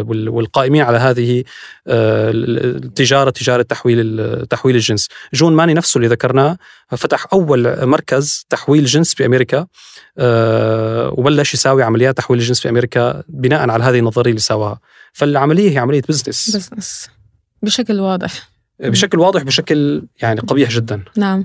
والقائمين على هذه آه، التجارة تجارة تحويل تحويل الجنس. جون موني نفسه اللي ذكرناه فتح أول مركز تحويل جنس بامريكا آه، وبلش يساوي عمليات تحويل الجنس في أمريكا بناء على هذه النظرية اللي سواها فالعملية هي عملية business business بشكل واضح. بشكل واضح بشكل يعني قبيح جدا. نعم.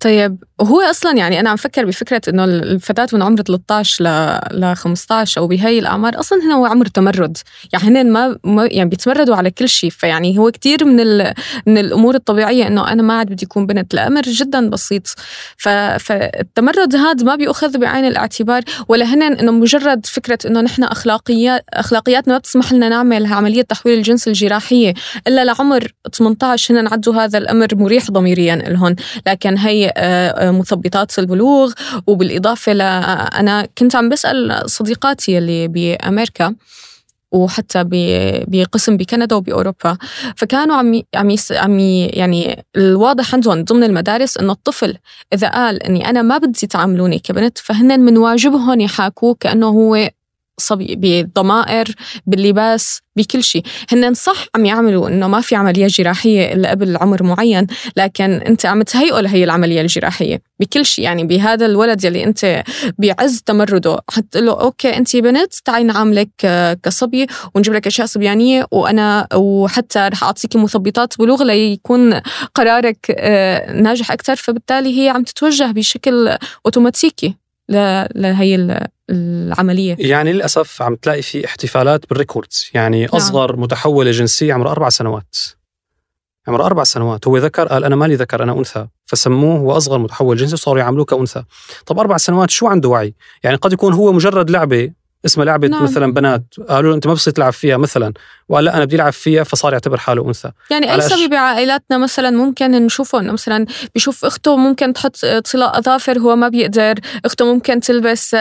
طيب وهو أصلا يعني أنا عم فكر بفكرة إنه الفتاة من عمر 13 ل ل 15 أو بهي الأعمار أصلا هنا هو عمر تمرد. يعني هن ما, يعني بيتمردوا على كل شيء فيعني هو كثير من من الأمور الطبيعية إنه أنا ما عاد بدي اكون بنت. الأمر جدا بسيط. فالتمرد هذا ما بيؤخذ بعين الاعتبار ولا هن إنه مجرد فكرة إنه نحن أخلاقيات اخلاقياتنا ما بتسمح لنا نعمل عملية تحويل الجنس الجراحية. إلا لعمر 18 هن عدوا هذا الأمر مريح ضميريا لهم لكن هي آه، مثبطات البلوغ. وبالإضافة أنا كنت عم بسأل صديقاتي اللي بأمريكا وحتى بقسم بكندا وبأوروبا. فكانوا عم عم عم يعني الواضح عندهم ضمن المدارس إنه الطفل إذا قال إني أنا ما بدي تعاملوني كبنت فهن من واجبهم يحاكوه كأنه هو صبي بالضمائر باللباس بكل شيء. هن صح عم يعملوا إنه ما في عملية جراحية إلا قبل عمر معين لكن أنت عم تهيئه لهي العملية الجراحية بكل شيء. يعني بهذا الولد يلي أنت بعز تمرده حتقول له okay أنت بنت تعي نعاملك كصبي ونجيب لك أشياء صبيانية وأنا وحتى رح اعطيك مثبطات بلوغ ليكون قرارك آه، ناجح أكثر. فبالتالي هي عم تتوجه بشكل أوتوماتيكي. لهي العملية. يعني للأسف عم تلاقي في احتفالات بال records. يعني نعم. أصغر متحولة جنسية عمره أربع سنوات. عمره أربع سنوات. هو ذكر قال أنا مالي ذكر أنا أنثى. فسموه هو أصغر متحول جنسي وصاروا يعاملوه كأنثى. طب أربع سنوات شو عنده وعي؟ يعني قد يكون هو مجرد لعبة اسمها لعبة نعم. مثلا بنات. قالوا أنت ما بصير تلعب فيها مثلا. وقال لا أنا بدي ألعب فيها فصار يعتبر حاله أنثى. يعني أي صبي بعائلاتنا مثلا ممكن نشوفه؟ إنه مثلا بيشوف أخته ممكن تحط طلاء أظافر هو ما بيقدر. أخته ممكن تلبس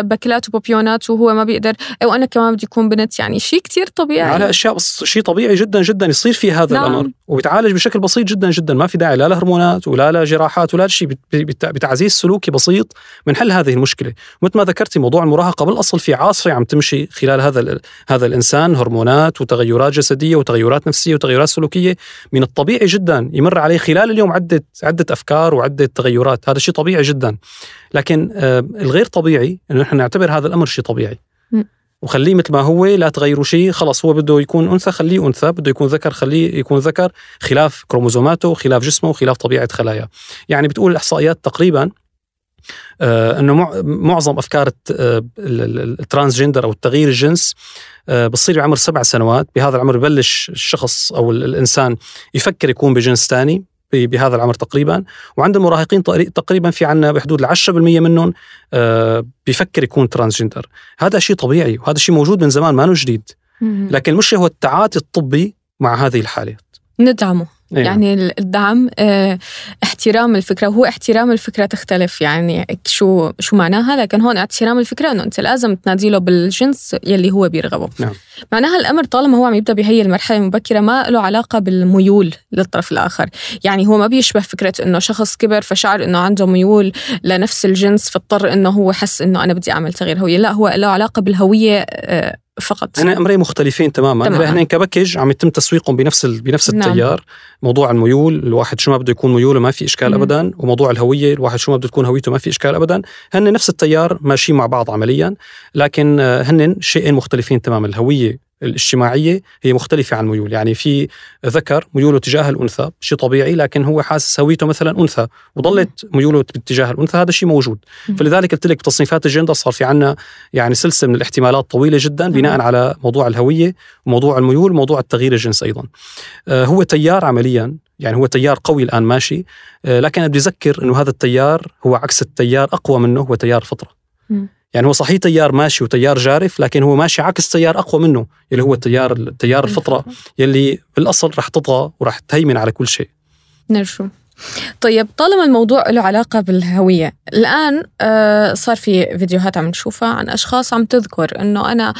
باكلات وبوبيونات وهو ما بيقدر. أو أنا كمان بدي اكون بنت. يعني شيء كتير طبيعي. على أشياء شيء طبيعي جدا جدا يصير في هذا نعم. الأمر. وبيتعالج بشكل بسيط جدا جدا. ما في داعي لا لهرمونات ولا لجراحات ولا شيء بت- بت- بتعزيز سلوكي بسيط بنحل هذه المشكلة. مثل ما ذكرتي موضوع المراهقة بالأصل في عاصفة عم تمشي خلال هذا ال- هذا الإنسان. هرمونات وتغيرات جسدية وتغيرات نفسية وتغيرات سلوكية من الطبيعي جدا يمر عليه خلال اليوم عده عدة أفكار وعدة تغيرات. هذا شيء طبيعي جدا. لكن آه، الغير طبيعي انه نحن نعتبر هذا الأمر شيء طبيعي. وخليه مثل ما هو لا تغيروا شيء خلص هو بده يكون أنثى خليه أنثى بده يكون ذكر خليه يكون ذكر خلاف كروموزوماته خلاف جسمه خلاف طبيعة خلاياه. يعني بتقول الاحصائيات تقريبا إنه مع- معظم أفكار آه، ال- ال- ال transgender أو التغيير الجنس آه بتصير بعمر سبع سنوات بهذا العمر ببلش الشخص أو ال- الإنسان يفكر يكون بجنس ثاني بهذا العمر تقريبا. وعند المراهقين تقري- تقريبا في عنا بحدود ال 10% منهم آه بيفكر يكون transgender. هذا شيء طبيعي وهذا شيء موجود من زمان ما جديد. لكن المشكلة هو التعاطي الطبي مع هذه الحالات. ندعمه. إيه. يعني الدعم آه، احترام الفكرة وهو احترام الفكرة تختلف. يعني شو شو معناها؟ لكن هون احترام الفكرة إنه أنت لازم تنادي له بالجنس يلي هو بيرغبه. نعم. معناها الأمر طالما هو عم يبدأ بهي المرحلة المبكرة ما له علاقة بالميول للطرف الآخر. يعني هو ما بيشبه فكرة إنه شخص كبر فشعر إنه عنده ميول لنفس الجنس فاضطر إنه هو حس إنه أنا بدي أعمل تغيير هوية. لا هو له علاقة بالهوية آه، فقط. هنا أمرين مختلفين تماما. تماماً. هنا كباكج عم يتم تسويقهم بنفس ال... بنفس نعم. التيار. موضوع الميول الواحد شو ما بده يكون ميوله ما في إشكال مم. ابدا. وموضوع الهوية الواحد شو ما بده تكون هويته ما في إشكال ابدا. هن نفس التيار ماشيين مع بعض عمليا. لكن آه، هن شيئين مختلفين تماما. الهوية الاجتماعية هي مختلفة عن الميول يعني في ذكر ميوله تجاه الأنثى شيء طبيعي لكن هو حاسس هويته مثلا أنثى وضلت ميوله باتجاه الأنثى هذا شيء موجود. فلذلك قلت لك بتصنيفات الجندر صار في عنا يعني سلسلة من الاحتمالات طويلة جدا بناء. على موضوع الهوية وموضوع الميول وموضوع التغيير الجنس أيضا آه، هو تيار عمليا يعني هو تيار قوي الآن ماشي آه، لكن بدي أذكر إنه هذا التيار هو عكس التيار أقوى منه هو تيار الفطره. يعني هو صحيح تيار ماشي وتيار جارف لكن هو ماشي عكس تيار أقوى منه اللي هو التيار تيار الفطرة يلي بالأصل رح تطغى ورح تهيمن على كل شيء. نرجو. طيب طالما الموضوع له علاقة بالهوية الآن آه، صار في فيديوهات عم نشوفها عن أشخاص عم تذكر أنه أنا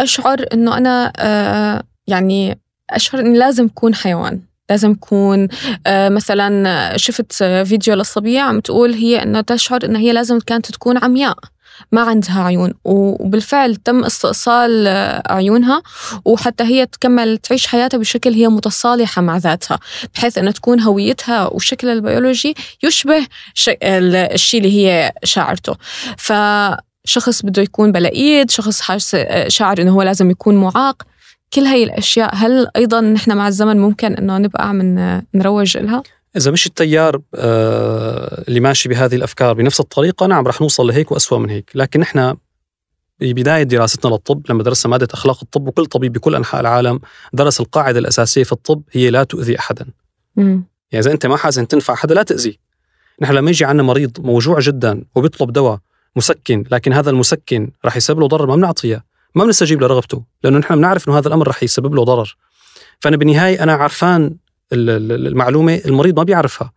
أشعر أنه أنا آه، يعني أشعر أني لازم أكون حيوان. لازم أكون آه، مثلا شفت فيديو للصبية عم تقول هي أنه تشعر أنها هي لازم كانت تكون عمياء ما عندها عيون. وبالفعل تم استئصال آه، عيونها وحتى هي تكمل تعيش حياتها بشكل هي متصالحة مع ذاتها بحيث أن تكون هويتها وشكلها البيولوجي يشبه الشيء اللي هي شاعرته. فشخص بده يكون بلا إيد شخص حاس شاعر أنه هو لازم يكون معاق. كل هاي الأشياء هل أيضا نحن مع الزمن ممكن أنه نبقى عم نروج لها؟ إذا مش التيار آه، اللي ماشي بهذه الأفكار بنفس الطريقة نعم رح نوصل لهيك وأسوأ من هيك لكن نحن ببداية دراستنا للطب لما درسنا مادة أخلاق الطب وكل طبيب بكل أنحاء العالم درس القاعدة الأساسية في الطب هي لا تؤذي أحدا مم. يعني إذا أنت ما حاسس أن تنفع حدا لا تأذيه نحن لما يجي عنا مريض موجوع جدا وبيطلب دواء مسكن لكن هذا المسكن رح يسبب له ضرر ما بنعطيه ما بنستجيب لرغبته لأنه نحن بنعرف أنه هذا الأمر رح يسبب له ضرر فأنا بالنهاية أنا عرفان ال- ال- المعلومة المريض ما بيعرفها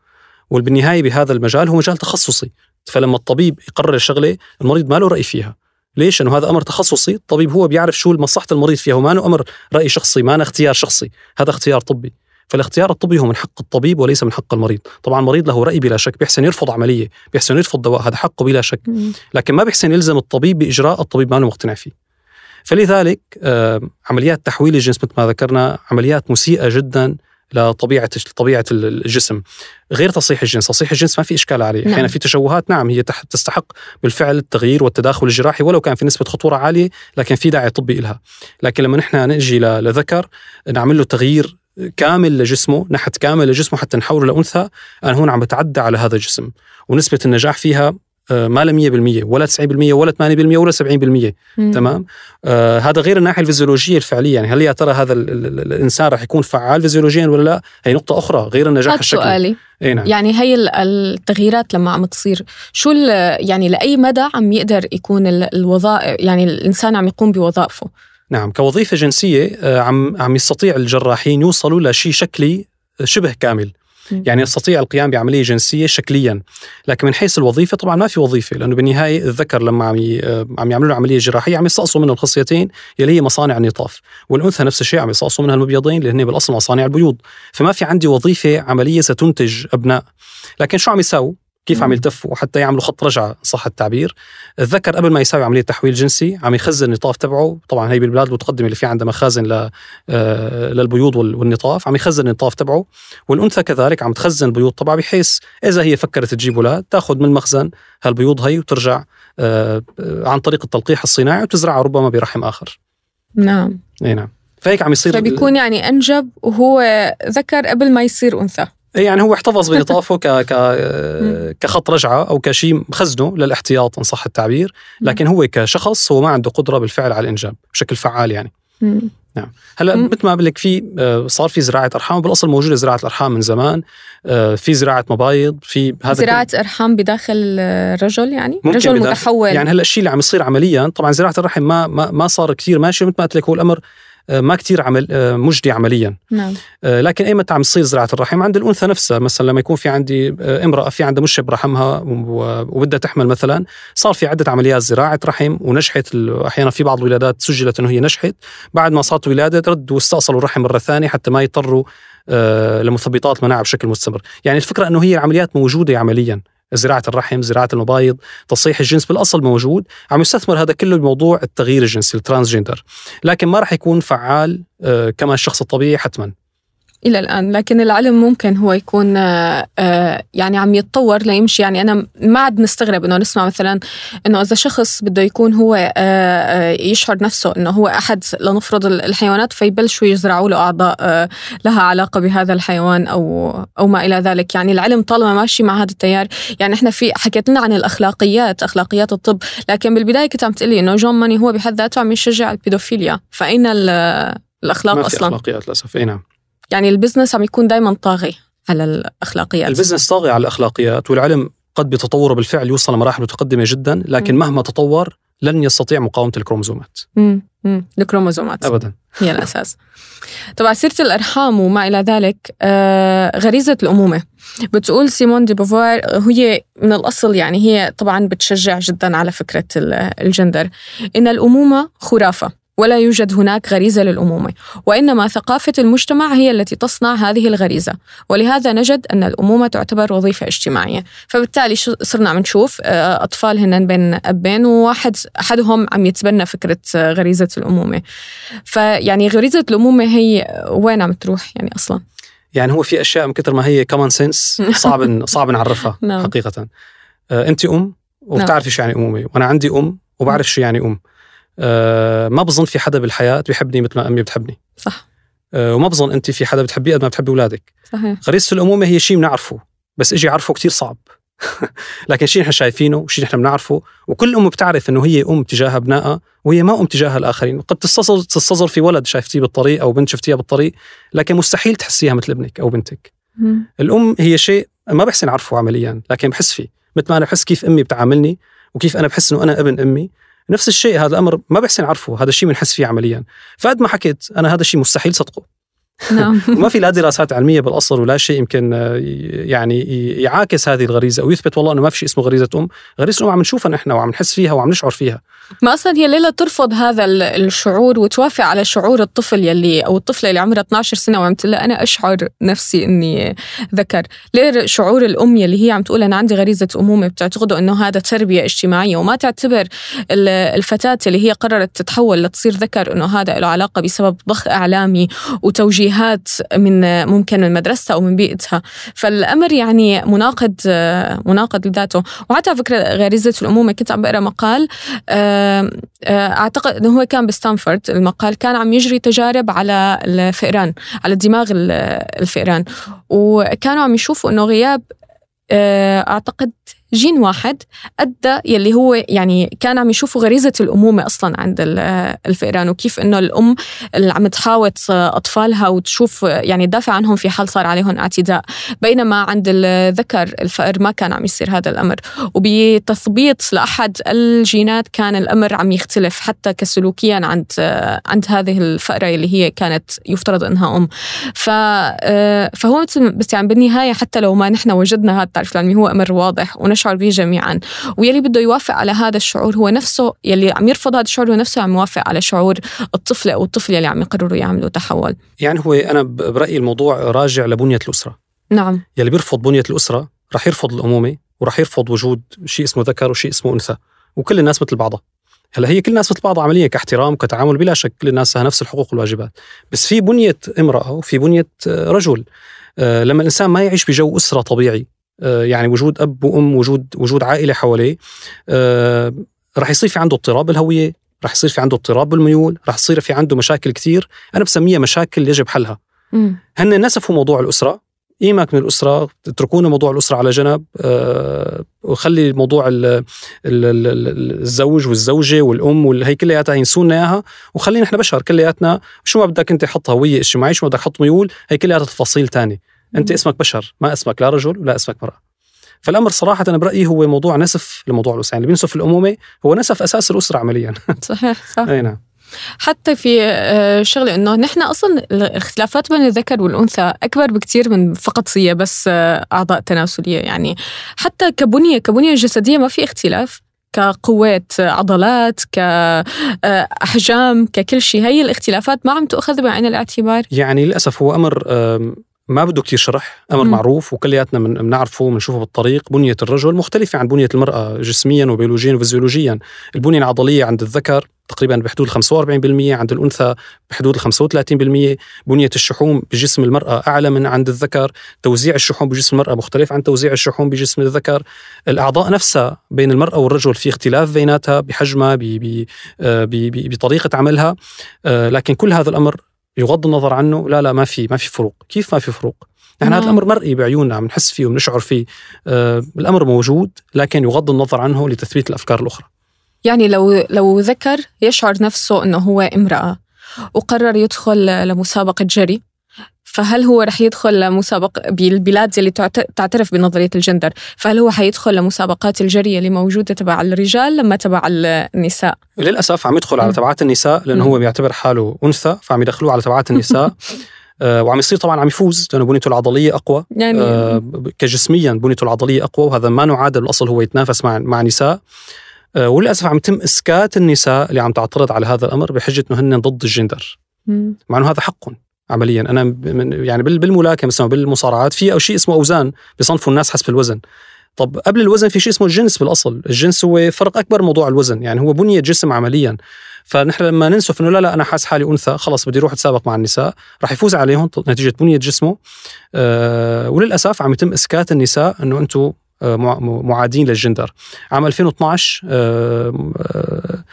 وبالنهاية بهذا المجال هو مجال تخصصي فلما الطبيب يقرر شغلة المريض ما له رأي فيها ليش؟ لأنه هذا أمر تخصصي الطبيب هو بيعرف شو مصلحة المريض فيها وما أمر رأي شخصي ما اختيار شخصي هذا اختيار طبي فالاختيار الطبي هو من حق الطبيب وليس من حق المريض طبعا المريض له رأي بلا شك بيحسن يرفض عملية بيحسن يرفض دواء هذا حقه بلا شك. لكن ما بيحسن يلزم الطبيب بإجراء الطبيب ما له مقتنع فيه. فلذلك عمليات تحويل الجنس مثل ما ذكرنا عمليات مسيئة جدا لطبيعة طبيعه الجسم غير تصحيح الجنس، تصحيح الجنس ما في إشكال عليه، نعم. أحيانا في تشوهات نعم هي تح- تستحق بالفعل التغيير والتداخل الجراحي ولو كان في نسبة خطورة عالية لكن في داعي طبي لها. لكن لما نحن نجي لذكر نعمل له تغيير كامل لجسمه نحت كامل لجسمه حتى نحوله لأنثى أنا هون عم بتعدى على هذا الجسم ونسبة النجاح فيها ما لا 100% ولا 90% ولا 80% ولا 70% مم. تمام؟ آه هذا غير الناحية الفيزيولوجية الفعلية يعني هل يا ترى هذا ال ال ال الإنسان راح يكون فعال فيزيولوجيا ولا لا؟ هي نقطة أخرى غير النجاح الشكلي. سؤالي إي نعم. يعني هي ال- التغييرات لما عم تصير شو يعني لأي مدى عم يقدر يكون ال- الوظائف يعني الإنسان عم يقوم بوظائفه؟ نعم كوظيفة جنسية آه، عم عم يستطيع الجراحين يوصلوا لشيء شكلي شبه كامل. يعني يستطيع القيام بعملية جنسية شكليا. لكن من حيث الوظيفة طبعا ما في وظيفة لأنه بالنهاية الذكر لما عم عم يعملوا له عمليه جراحيه عم يستقصوا منه الخصيتين يلي هي مصانع النطاف. والأنثى نفس الشيء عم يستقصوا منها المبيضين اللي هن بالأصل مصانع البيوض. فما في عندي وظيفة عملية ستنتج أبناء. لكن شو عم يساووا؟ كيف عم يلتفوا حتى يعملوا خط رجعه صح التعبير. الذكر قبل ما يساوي عملية تحويل جنسي عم يخزن النطاف تبعه طبعا هي بالبلاد المتقدمة اللي في عندها مخازن ل آه، للبيوض والنطاف عم يخزن النطاف تبعه والأنثى كذلك عم تخزن البيوض تبعها بحيث إذا هي فكرت تجيب أولاد تأخذ من المخزن هالبيوض هي وترجع آه، عن طريق التلقيح الصناعي وتزرعها ربما برحم آخر. نعم. إي نعم. فهيك عم يصير فبيكون يعني أنجب وهو ذكر قبل ما يصير أنثى. يعني هو احتفظ بلطافه ك ك كخط رجعة أو كشيء مخزنه للاحتياط إن صح التعبير. لكن هو كشخص هو ما عنده قدرة بالفعل على الإنجاب بشكل فعال يعني. نعم. هلا مثل ما بقول لك في آه، صار في زراعة أرحام بالاصل موجودة زراعة الأرحام من زمان. آه، في زراعة مبايض في هذا زراعة كل... أرحام بداخل الرجل يعني؟ رجل متحول. يعني هلا الشيء اللي عم يصير عمليا طبعا زراعة الرحم ما ما, ما صار كثير ماشي. مثل ما قلت لك هو الأمر آه، ما كتير عمل آه، مجدي عمليا. نعم. آه، لكن ايمتى عم تصير زراعة الرحم؟ عند الأنثى نفسها مثلا لما يكون في عندي امرأة في عندها مشة برحمها وبدها تحمل مثلا صار في عدة عمليات زراعة رحم ونجحت أحيانا في بعض الولادات سجلت إنه هي نجحت بعد ما صارت ولادة ردوا واستأصلوا الرحم مرة ثانية حتى ما يضطروا لمثبطات مناعة بشكل مستمر. يعني الفكرة إنه هي العمليات موجودة عمليا. زراعة الرحم، زراعة المبايض، تصحيح الجنس بالأصل موجود، عم يستثمر هذا كله بموضوع التغيير الجنسي الترانسجندر، لكن ما راح يكون فعال آه، كما الشخص الطبيعي حتما. إلى الآن لكن العلم ممكن هو يكون آه، آه، يعني عم يتطور ليمشي. يعني أنا ما عاد نستغرب إنه نسمع مثلا إنه إذا شخص بده يكون هو آه، يشعر نفسه إنه هو أحد لنفرض الحيوانات فيبلشوا يزرعوا له أعضاء لها علاقة بهذا الحيوان أو أو ما إلى ذلك. يعني العلم طالما ماشي مع هذا التيار يعني إحنا في حكيت لنا عن الأخلاقيات أخلاقيات الطب لكن بالبداية كنت عم تقلي إنه جون ماني هو بحد ذاته عم يشجع البيدوفيليا. فأين الأخلاق ما في أصلا؟ أخلاقيات للأسف. أي نعم. يعني ال business عم يكون دائما طاغي على الأخلاقيات. البزنس طاغي على الأخلاقيات والعلم قد بتطوره بالفعل يوصل لمراحل متقدمة جدا لكن م. مهما تطور لن يستطيع مقاومة الكروموزومات. امم الكروموزومات. ابدا. هي الأساس. طبعا سيرة الأرحام وما إلى ذلك آه غريزة الأمومة. بتقول سيمون دي بوفوار هي من الأصل يعني هي طبعا بتشجع جدا على فكرة الجندر. إن الأمومة خرافة. ولا يوجد هناك غريزة للأمومة وإنما ثقافة المجتمع هي التي تصنع هذه الغريزة. ولهذا نجد أن الأمومة تعتبر وظيفة اجتماعية. فبالتالي صرنا عم نشوف آه، أطفال هن بين أبين وواحد أحدهم عم يتبنى فكرة آه، غريزة الأمومة. فيعني غريزة الأمومة هي وين عم تروح يعني أصلا؟ يعني هو في أشياء من كثر ما هي كمان سنس صعب صعب نعرفها نعم. حقيقة. آه، انت أم وبتعرفي شو يعني أمومة. وأنا عندي أم وبعرف شو يعني أم. آه ما بظن في حدا بالحياة بيحبني مثل ما أمي بتحبني. صح. آه وما بظن أنت في حدا بتحبيه قد ما بتحبي أولادك. صحيح. غريزة الأمومة هي شيء بنعرفه بس إجي اعرفه كتير صعب. لكن شيء نحن شايفينه وشيء نحن بنعرفه وكل أم بتعرف إنه هي أم تجاه أبنائها وهي ما أم تجاه الآخرين. قد تستصغر تستصغر في ولد شايفتيه بالطريق أو بنت شفتيها بالطريق لكن مستحيل تحسيها مثل ابنك أو بنتك. مم. الأم هي شيء ما بحسن أعرفه عمليا لكن بحس فيه. مثل ما أنا بحس كيف أمي بتعاملني وكيف أنا بحس إنه أنا ابن أمي نفس الشيء هذا الأمر ما بحسن اعرفه هذا الشيء بنحس فيه عمليا. فقد ما حكيت أنا هذا الشيء مستحيل صدقه. نعم. وما في لا دراسات علمية بالأصل ولا شيء يمكن آه، يعني يعاكس هذه الغريزة. أو يثبت والله إنه ما في شيء اسمه غريزة أم، غريزة الام عم نشوفها نحن وعم نحس فيها وعم نشعر فيها. ما أصلا هي ليلى ترفض هذا الشعور وتوافق على شعور الطفل يلي أو الطفلة اللي عمرها 12 سنة وعم تقول أنا أشعر نفسي إني ذكر، ليه شعور الأم يلي هي عم تقول أنا عندي غريزة أمومة بتعتقدوا إنه هذا تربية اجتماعية. وما تعتبر الفتاة اللي هي قررت تتحول لتصير ذكر إنه هذا له علاقة بسبب ضخ إعلامي وتوجيهات من ممكن من مدرستها أو من بيئتها. فالأمر يعني مناقض مناقض لذاته. وحتى على فكرة غريزه الامومه كنت عم بقرأ مقال أعتقد إنه هو كان بستانفورد المقال كان عم يجري تجارب على الفئران على دماغ الفئران. وكانوا عم يشوفوا إنه غياب أعتقد جين واحد أدى يلي هو يعني كان عم يشوفوا غريزة الأمومة أصلا عند الفئران وكيف إنه الأم اللي عم تحاوط أطفالها وتشوف يعني تدافع عنهم في حال صار عليهم اعتداء. بينما عند الذكر الفأر ما كان عم يصير هذا الأمر. وبتثبيط لأحد الجينات كان الأمر عم يختلف حتى كسلوكيا عند عند هذه الفأره اللي هي كانت يفترض إنها أم. ف فهو مثل بس يعني بالنهاية حتى لو ما نحن وجدنا هذا التعريف العلمي هو أمر واضح ونشعر به جميعا. ويلي بده يوافق على هذا الشعور هو نفسه يلي عم يرفض هذا الشعور هو نفسه عم يوافق على شعور الطفل أو الطفل يلي عم يقرروا يعملوا تحول. يعني هو أنا برأيي الموضوع راجع لبنية الأسرة. نعم. يلي بيرفض بنية الأسرة رح يرفض الأمومة ورح يرفض وجود شيء اسمه ذكر وشيء اسمه أنثى. وكل الناس مثل بعضها. هلأ هي كل الناس مثل بعضها عمليا كاحترام وكتعامل بلا شك كل الناس لها نفس الحقوق والواجبات. بس في بنية امرأة وفي بنية رجل. آه لما الإنسان ما يعيش بجو أسرة طبيعي آه يعني وجود أب وأم وجود وجود عائلة حواليه آه رح يصير في عنده اضطراب بالهوية رح يصير في عنده اضطراب بالميول رح يصير في عنده مشاكل كثير. أنا بسميها مشاكل يجب حلها. هن نسفوا موضوع الأسرة. قيمك من الأسرة اتركونا موضوع الأسرة على جنب أه وخلي موضوع ال ال ال الزوج والزوجة والأم وهي كلياتها ينسونا إياها وخلينا إحنا بشر كلياتنا. شو ما بدك أنت حط هوية اجتماعية شو ما بدك حط ميول هي كلياتها تفاصيل تانية. أنت اسمك بشر ما اسمك لا رجل ولا اسمك مراه فالأمر صراحة أنا برأيي هو موضوع نسف لموضوع الأسرة يعني اللي بينسف الأمومة هو نسف أساس الأسرة عمليا. صحيح صح. أي نعم. حتى في شغله إنه نحن أصلا الاختلافات بين الذكر والأنثى أكبر بكثير من فقط هي بس أعضاء تناسلية. يعني حتى كبنية كبنية جسدية ما في اختلاف. كقوات عضلات كأحجام ككل شيء هي الاختلافات ما عم تؤخذ بعين الاعتبار. يعني للأسف هو أمر ما بده كتير شرح أمر م. معروف وكلياتنا من بنعرفه بنشوفه بالطريق. بنية الرجل مختلفة عن بنية المرأة جسميا وبيولوجيا وفيزيولوجيا. البنية العضلية عند الذكر تقريبا بحدود 45% عند الأنثى بحدود 35% بنية الشحوم بجسم المرأة أعلى من عند الذكر. توزيع الشحوم بجسم المرأة مختلف عن توزيع الشحوم بجسم الذكر. الأعضاء نفسها بين المرأة والرجل في اختلاف بيناتها بحجمها بطريقة عملها. لكن كل هذا الأمر يغض النظر عنه لا لا ما في ما في فروق. كيف ما في فروق؟ نحن هذا الأمر مرئي بعيوننا عم نحس فيه ونشعر فيه. آه الأمر موجود لكن يغض النظر عنه لتثبيت الأفكار الأخرى. يعني لو لو ذكر يشعر نفسه إنه هو امرأة وقرر يدخل لمسابقة جري فهل هو رح يدخل لمسابقة بالبلاد اللي تعترف بنظرية الجندر فهل هو حيدخل لمسابقات الجري اللي موجودة تبع الرجال لما تبع النساء؟ للأسف عم يدخل على تبعات النساء لأنه هو بيعتبر حاله أنثى فعم يدخلوه على تبعات النساء. آه وعم يصير طبعا عم يفوز لأنه بنيته العضلية أقوى. يعني آه كجسميا بنيته العضلية أقوى وهذا ما نعادل الأصل هو يتنافس مع مع نساء. آه وللأسف عم يتم إسكات النساء اللي عم تعترض على هذا الأمر بحجة إنه هن ضد الجندر. مع إنه هذا حقهم. عمليا. أنا يعني بالملاكمة مثلا بالمصارعات في أو شيء اسمه أوزان بصنفوا الناس حسب الوزن. طب قبل الوزن في شيء اسمه الجنس بالأصل. الجنس هو فرق أكبر موضوع الوزن يعني هو بنية جسم عمليا. فنحن لما ننسف إنه لا لا أنا حاس حالي أنثى خلص بدي أروح أتسابق مع النساء راح يفوز عليهم نتيجة بنية جسمه. أه وللأسف عم يتم إسكات النساء إنه أنتم معادين للجندر. عام 2012 أه أه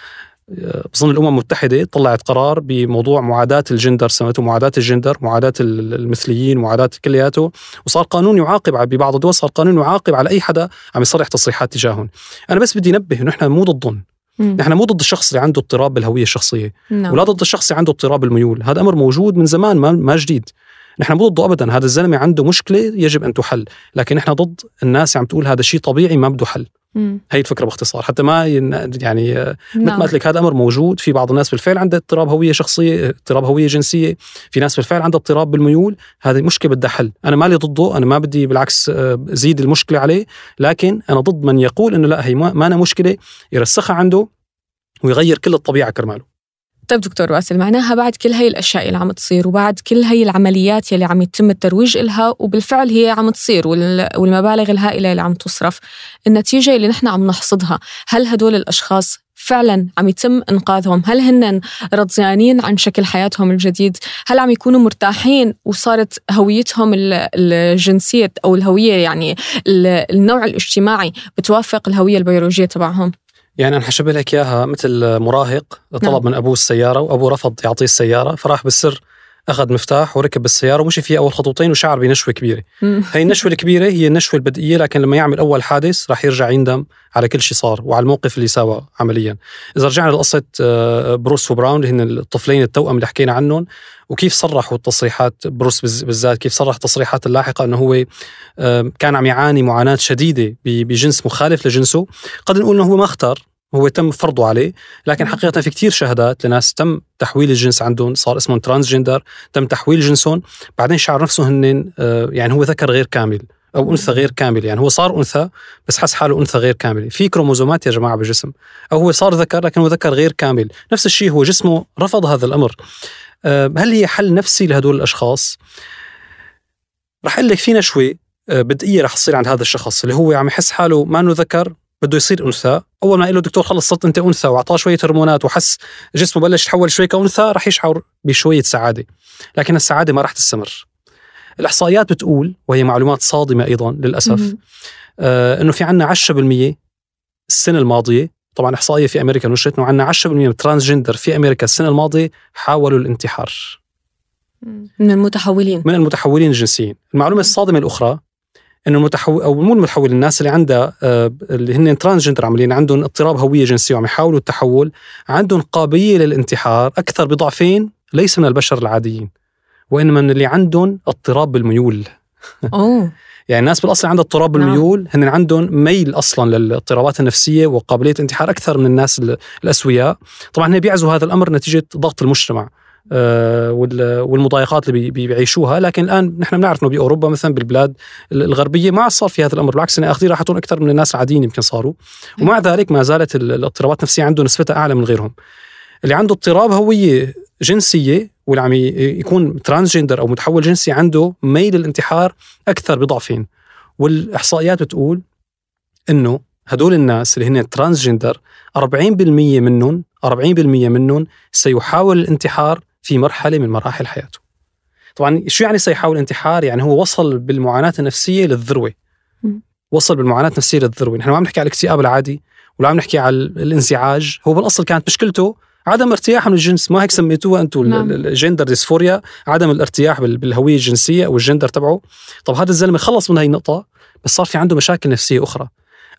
بظن الأمم المتحدة طلعت قرار بموضوع معاداة الجندر سمته معاداة الجندر معاداة المثليين معاداة كلياته وصار قانون يعاقب ببعض الدول صار قانون يعاقب على أي حدا عم يصرح تصريحات تجاههم. أنا بس بدي انبه إنه نحن مو ضدهم نحن مو ضد الشخص اللي عنده اضطراب بالهوية الشخصية نعم. ولا ضد الشخص اللي عنده اضطراب الميول هذا أمر موجود من زمان ما, ما جديد. نحن مو ضده ابدا. هذا الزلمة عنده مشكلة يجب أن تحل. لكن نحن ضد الناس عم تقول هذا شيء طبيعي ما بده حل. مم. هي الفكرة باختصار. حتى ما يعني آه، مثل نعم. ما قلت لك هذا أمر موجود في بعض الناس بالفعل. عندها اضطراب هوية شخصية اضطراب هوية جنسية. في ناس بالفعل عندها اضطراب بالميول. هذه مشكلة بدها حل أنا مالي ضده أنا ما بدي بالعكس آه، زيد المشكلة عليه. لكن أنا ضد من يقول إنه لا هي ما ما أنا مشكلة. يرسخها عنده ويغير كل الطبيعة كرماله. طيب دكتور واسل معناها بعد كل هاي الأشياء اللي عم تصير وبعد كل هاي العمليات يلي عم يتم الترويج إلها وبالفعل هي عم تصير وال- والمبالغ الهائلة اللي عم تصرف النتيجة اللي نحن عم نحصدها هل هدول الأشخاص فعلا عم يتم إنقاذهم؟ هل هن رضيانين عن شكل حياتهم الجديد؟ هل عم يكونوا مرتاحين وصارت هويتهم ال- الجنسية أو الهوية يعني ال- النوع الاجتماعي بتوافق الهوية البيولوجية تبعهم؟ يعني أنا حشبه لك إياها مثل مراهق طلب نعم. من أبوه السيارة وأبوه رفض يعطيه السيارة فراح بالسر أخذ مفتاح وركب بالسياره ومشي فيها أول خطوتين وشعر بنشوة كبيرة. هي النشوة الكبيرة هي النشوة البدئية لكن لما يعمل أول حادث راح يرجع يندم على كل شيء صار وعلى الموقف اللي سوى عمليا. إذا رجعنا لقصه آه، بروس وبراين اللي هن الطفلين التوأم اللي حكينا عنهم وكيف صرحوا التصريحات؟ بروس بالذات كيف صرح التصريحات اللاحقة إنه هو كان عم يعاني معاناة شديدة بجنس مخالف لجنسه. قد نقول إنه هو ما اختار هو تم فرضه عليه لكن حقيقة في كتير شهادات لناس تم تحويل الجنس عندهم صار اسمهم transgender تم تحويل جنسهم بعدين شعر نفسه هن آه، يعني هو ذكر غير كامل أو أنثى غير كامل يعني هو صار أنثى بس حس حاله أنثى غير كامل. في كروموزومات يا جماعة بالجسم أو هو صار ذكر لكن هو ذكر غير كامل. نفس الشيء هو جسمه رفض هذا الأمر. آه، هل هي حل نفسي لهدول الأشخاص؟ رح أقول لك في نشوه آه، بدئيه رح تصير عند هذا الشخص اللي هو عم يحس حاله ما إنه ذكر بده يصير أنثى. أول ما قال له دكتور خلص صرت أنت أنثى وأعطاه شوية هرمونات وحس جسمه بلش يتحول شوي كأنثى رح يشعر بشوية سعادة. لكن السعادة ما رح تستمر. الإحصائيات بتقول وهي معلومات صادمة أيضا للأسف آه إنه في عندنا 10% السنة الماضية طبعا إحصائية في أمريكا نشرت انه عندنا 10% من ال transgender في أمريكا السنة الماضية حاولوا الانتحار. من المتحولين. من المتحولين الجنسيين. المعلومة الصادمة الأخرى إنه المتحول أو مو المتحول الناس اللي عندها آه، اللي هن transgender عاملين عندهم اضطراب هوية جنسية وعم يحاولوا التحول عندهم قابلية للانتحار أكثر بضعفين ليس من البشر العاديين وإنما من اللي عندهم اضطراب بالميول. أوه. يعني الناس بالأصل عندها اضطراب نعم. بالميول هن عندهم ميل أصلا للاضطرابات النفسية وقابلية الانتحار أكثر من الناس الأسوياء. طبعا هن بيعزوا هذا الأمر نتيجة ضغط المجتمع. والمضايقات اللي بيعيشوها. لكن الآن نحن بنعرف إنه بأوروبا مثلا بالبلاد الغربية ما صار في هذا الأمر. بالعكس اخذين راحتهم أكثر من الناس العاديين يمكن صاروا. ومع ذلك ما زالت الاضطرابات النفسية عنده نسبتها أعلى من غيرهم. اللي عنده اضطراب هويه جنسية واللي عم يكون transgender أو متحول جنسي عنده ميل الانتحار أكثر بضعفين. والإحصائيات بتقول إنه هدول الناس اللي هن transgender 40% منهم 40% منهم سيحاول الانتحار في مرحلة من مراحل حياته. طبعا شو يعني سيحاول الانتحار؟ يعني هو وصل بالمعاناة النفسية للذروة. وصل بالمعاناة النفسية للذروة، نحن ما عم نحكي على الاكتئاب العادي ولا عم نحكي على الانزعاج، هو بالأصل كانت مشكلته عدم ارتياح من الجنس ما هيك سميتوها أنتم نعم. الجندر ديسفوريا عدم الارتياح بالهوية الجنسية أو الجندر تبعه طب هذا الزلمة خلص من هاي النقطة بس صار في عنده مشاكل نفسية أخرى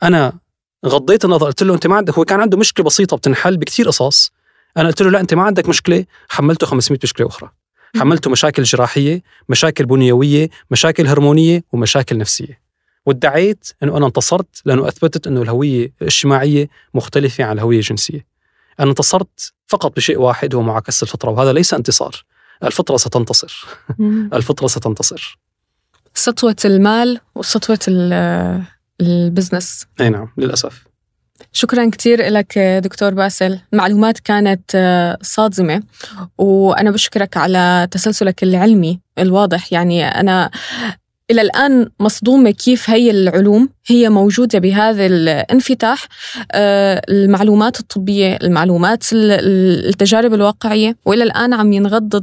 أنا غضيت النظر قلت له أنت ما عندك هو كان عنده مشكلة بسيطة بتنحل بكثير قصص أنا قلت له لا أنت ما عندك مشكلة. حملته 500 مشكلة أخرى. حملته مشاكل جراحية مشاكل بنيوية مشاكل هرمونية ومشاكل نفسية. وادعيت إنه أنا انتصرت لأنه أثبتت إنه الهوية الاجتماعية مختلفة عن الهوية الجنسية. أنا انتصرت فقط بشيء واحد هو معاكسه الفطرة وهذا ليس انتصار. الفطرة ستنتصر. الفطرة ستنتصر. سطوة المال وسطوة ال business. أي نعم للأسف. شكرا كثير لك دكتور باسل. معلومات كانت آه، صادمة وأنا بشكرك على تسلسلك العلمي الواضح. يعني أنا إلى الآن مصدومة كيف هي العلوم؟ هي موجودة بهذا الانفتاح آه، المعلومات الطبية المعلومات التجارب الواقعية وإلى الآن عم ينغض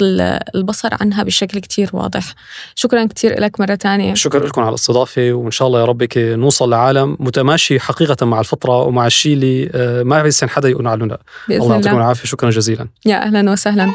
البصر عنها بشكل كتير واضح. شكرا كتير لك مرة تانية. شكرا لكم على الاستضافة وإن شاء الله يا رب نوصل لعالم متماشي حقيقة مع الفطرة ومع الشيء اللي آه، ما بيستن حدا يقول عنه الله يعطيكم العافية شكرا جزيلا. يا أهلا وسهلا.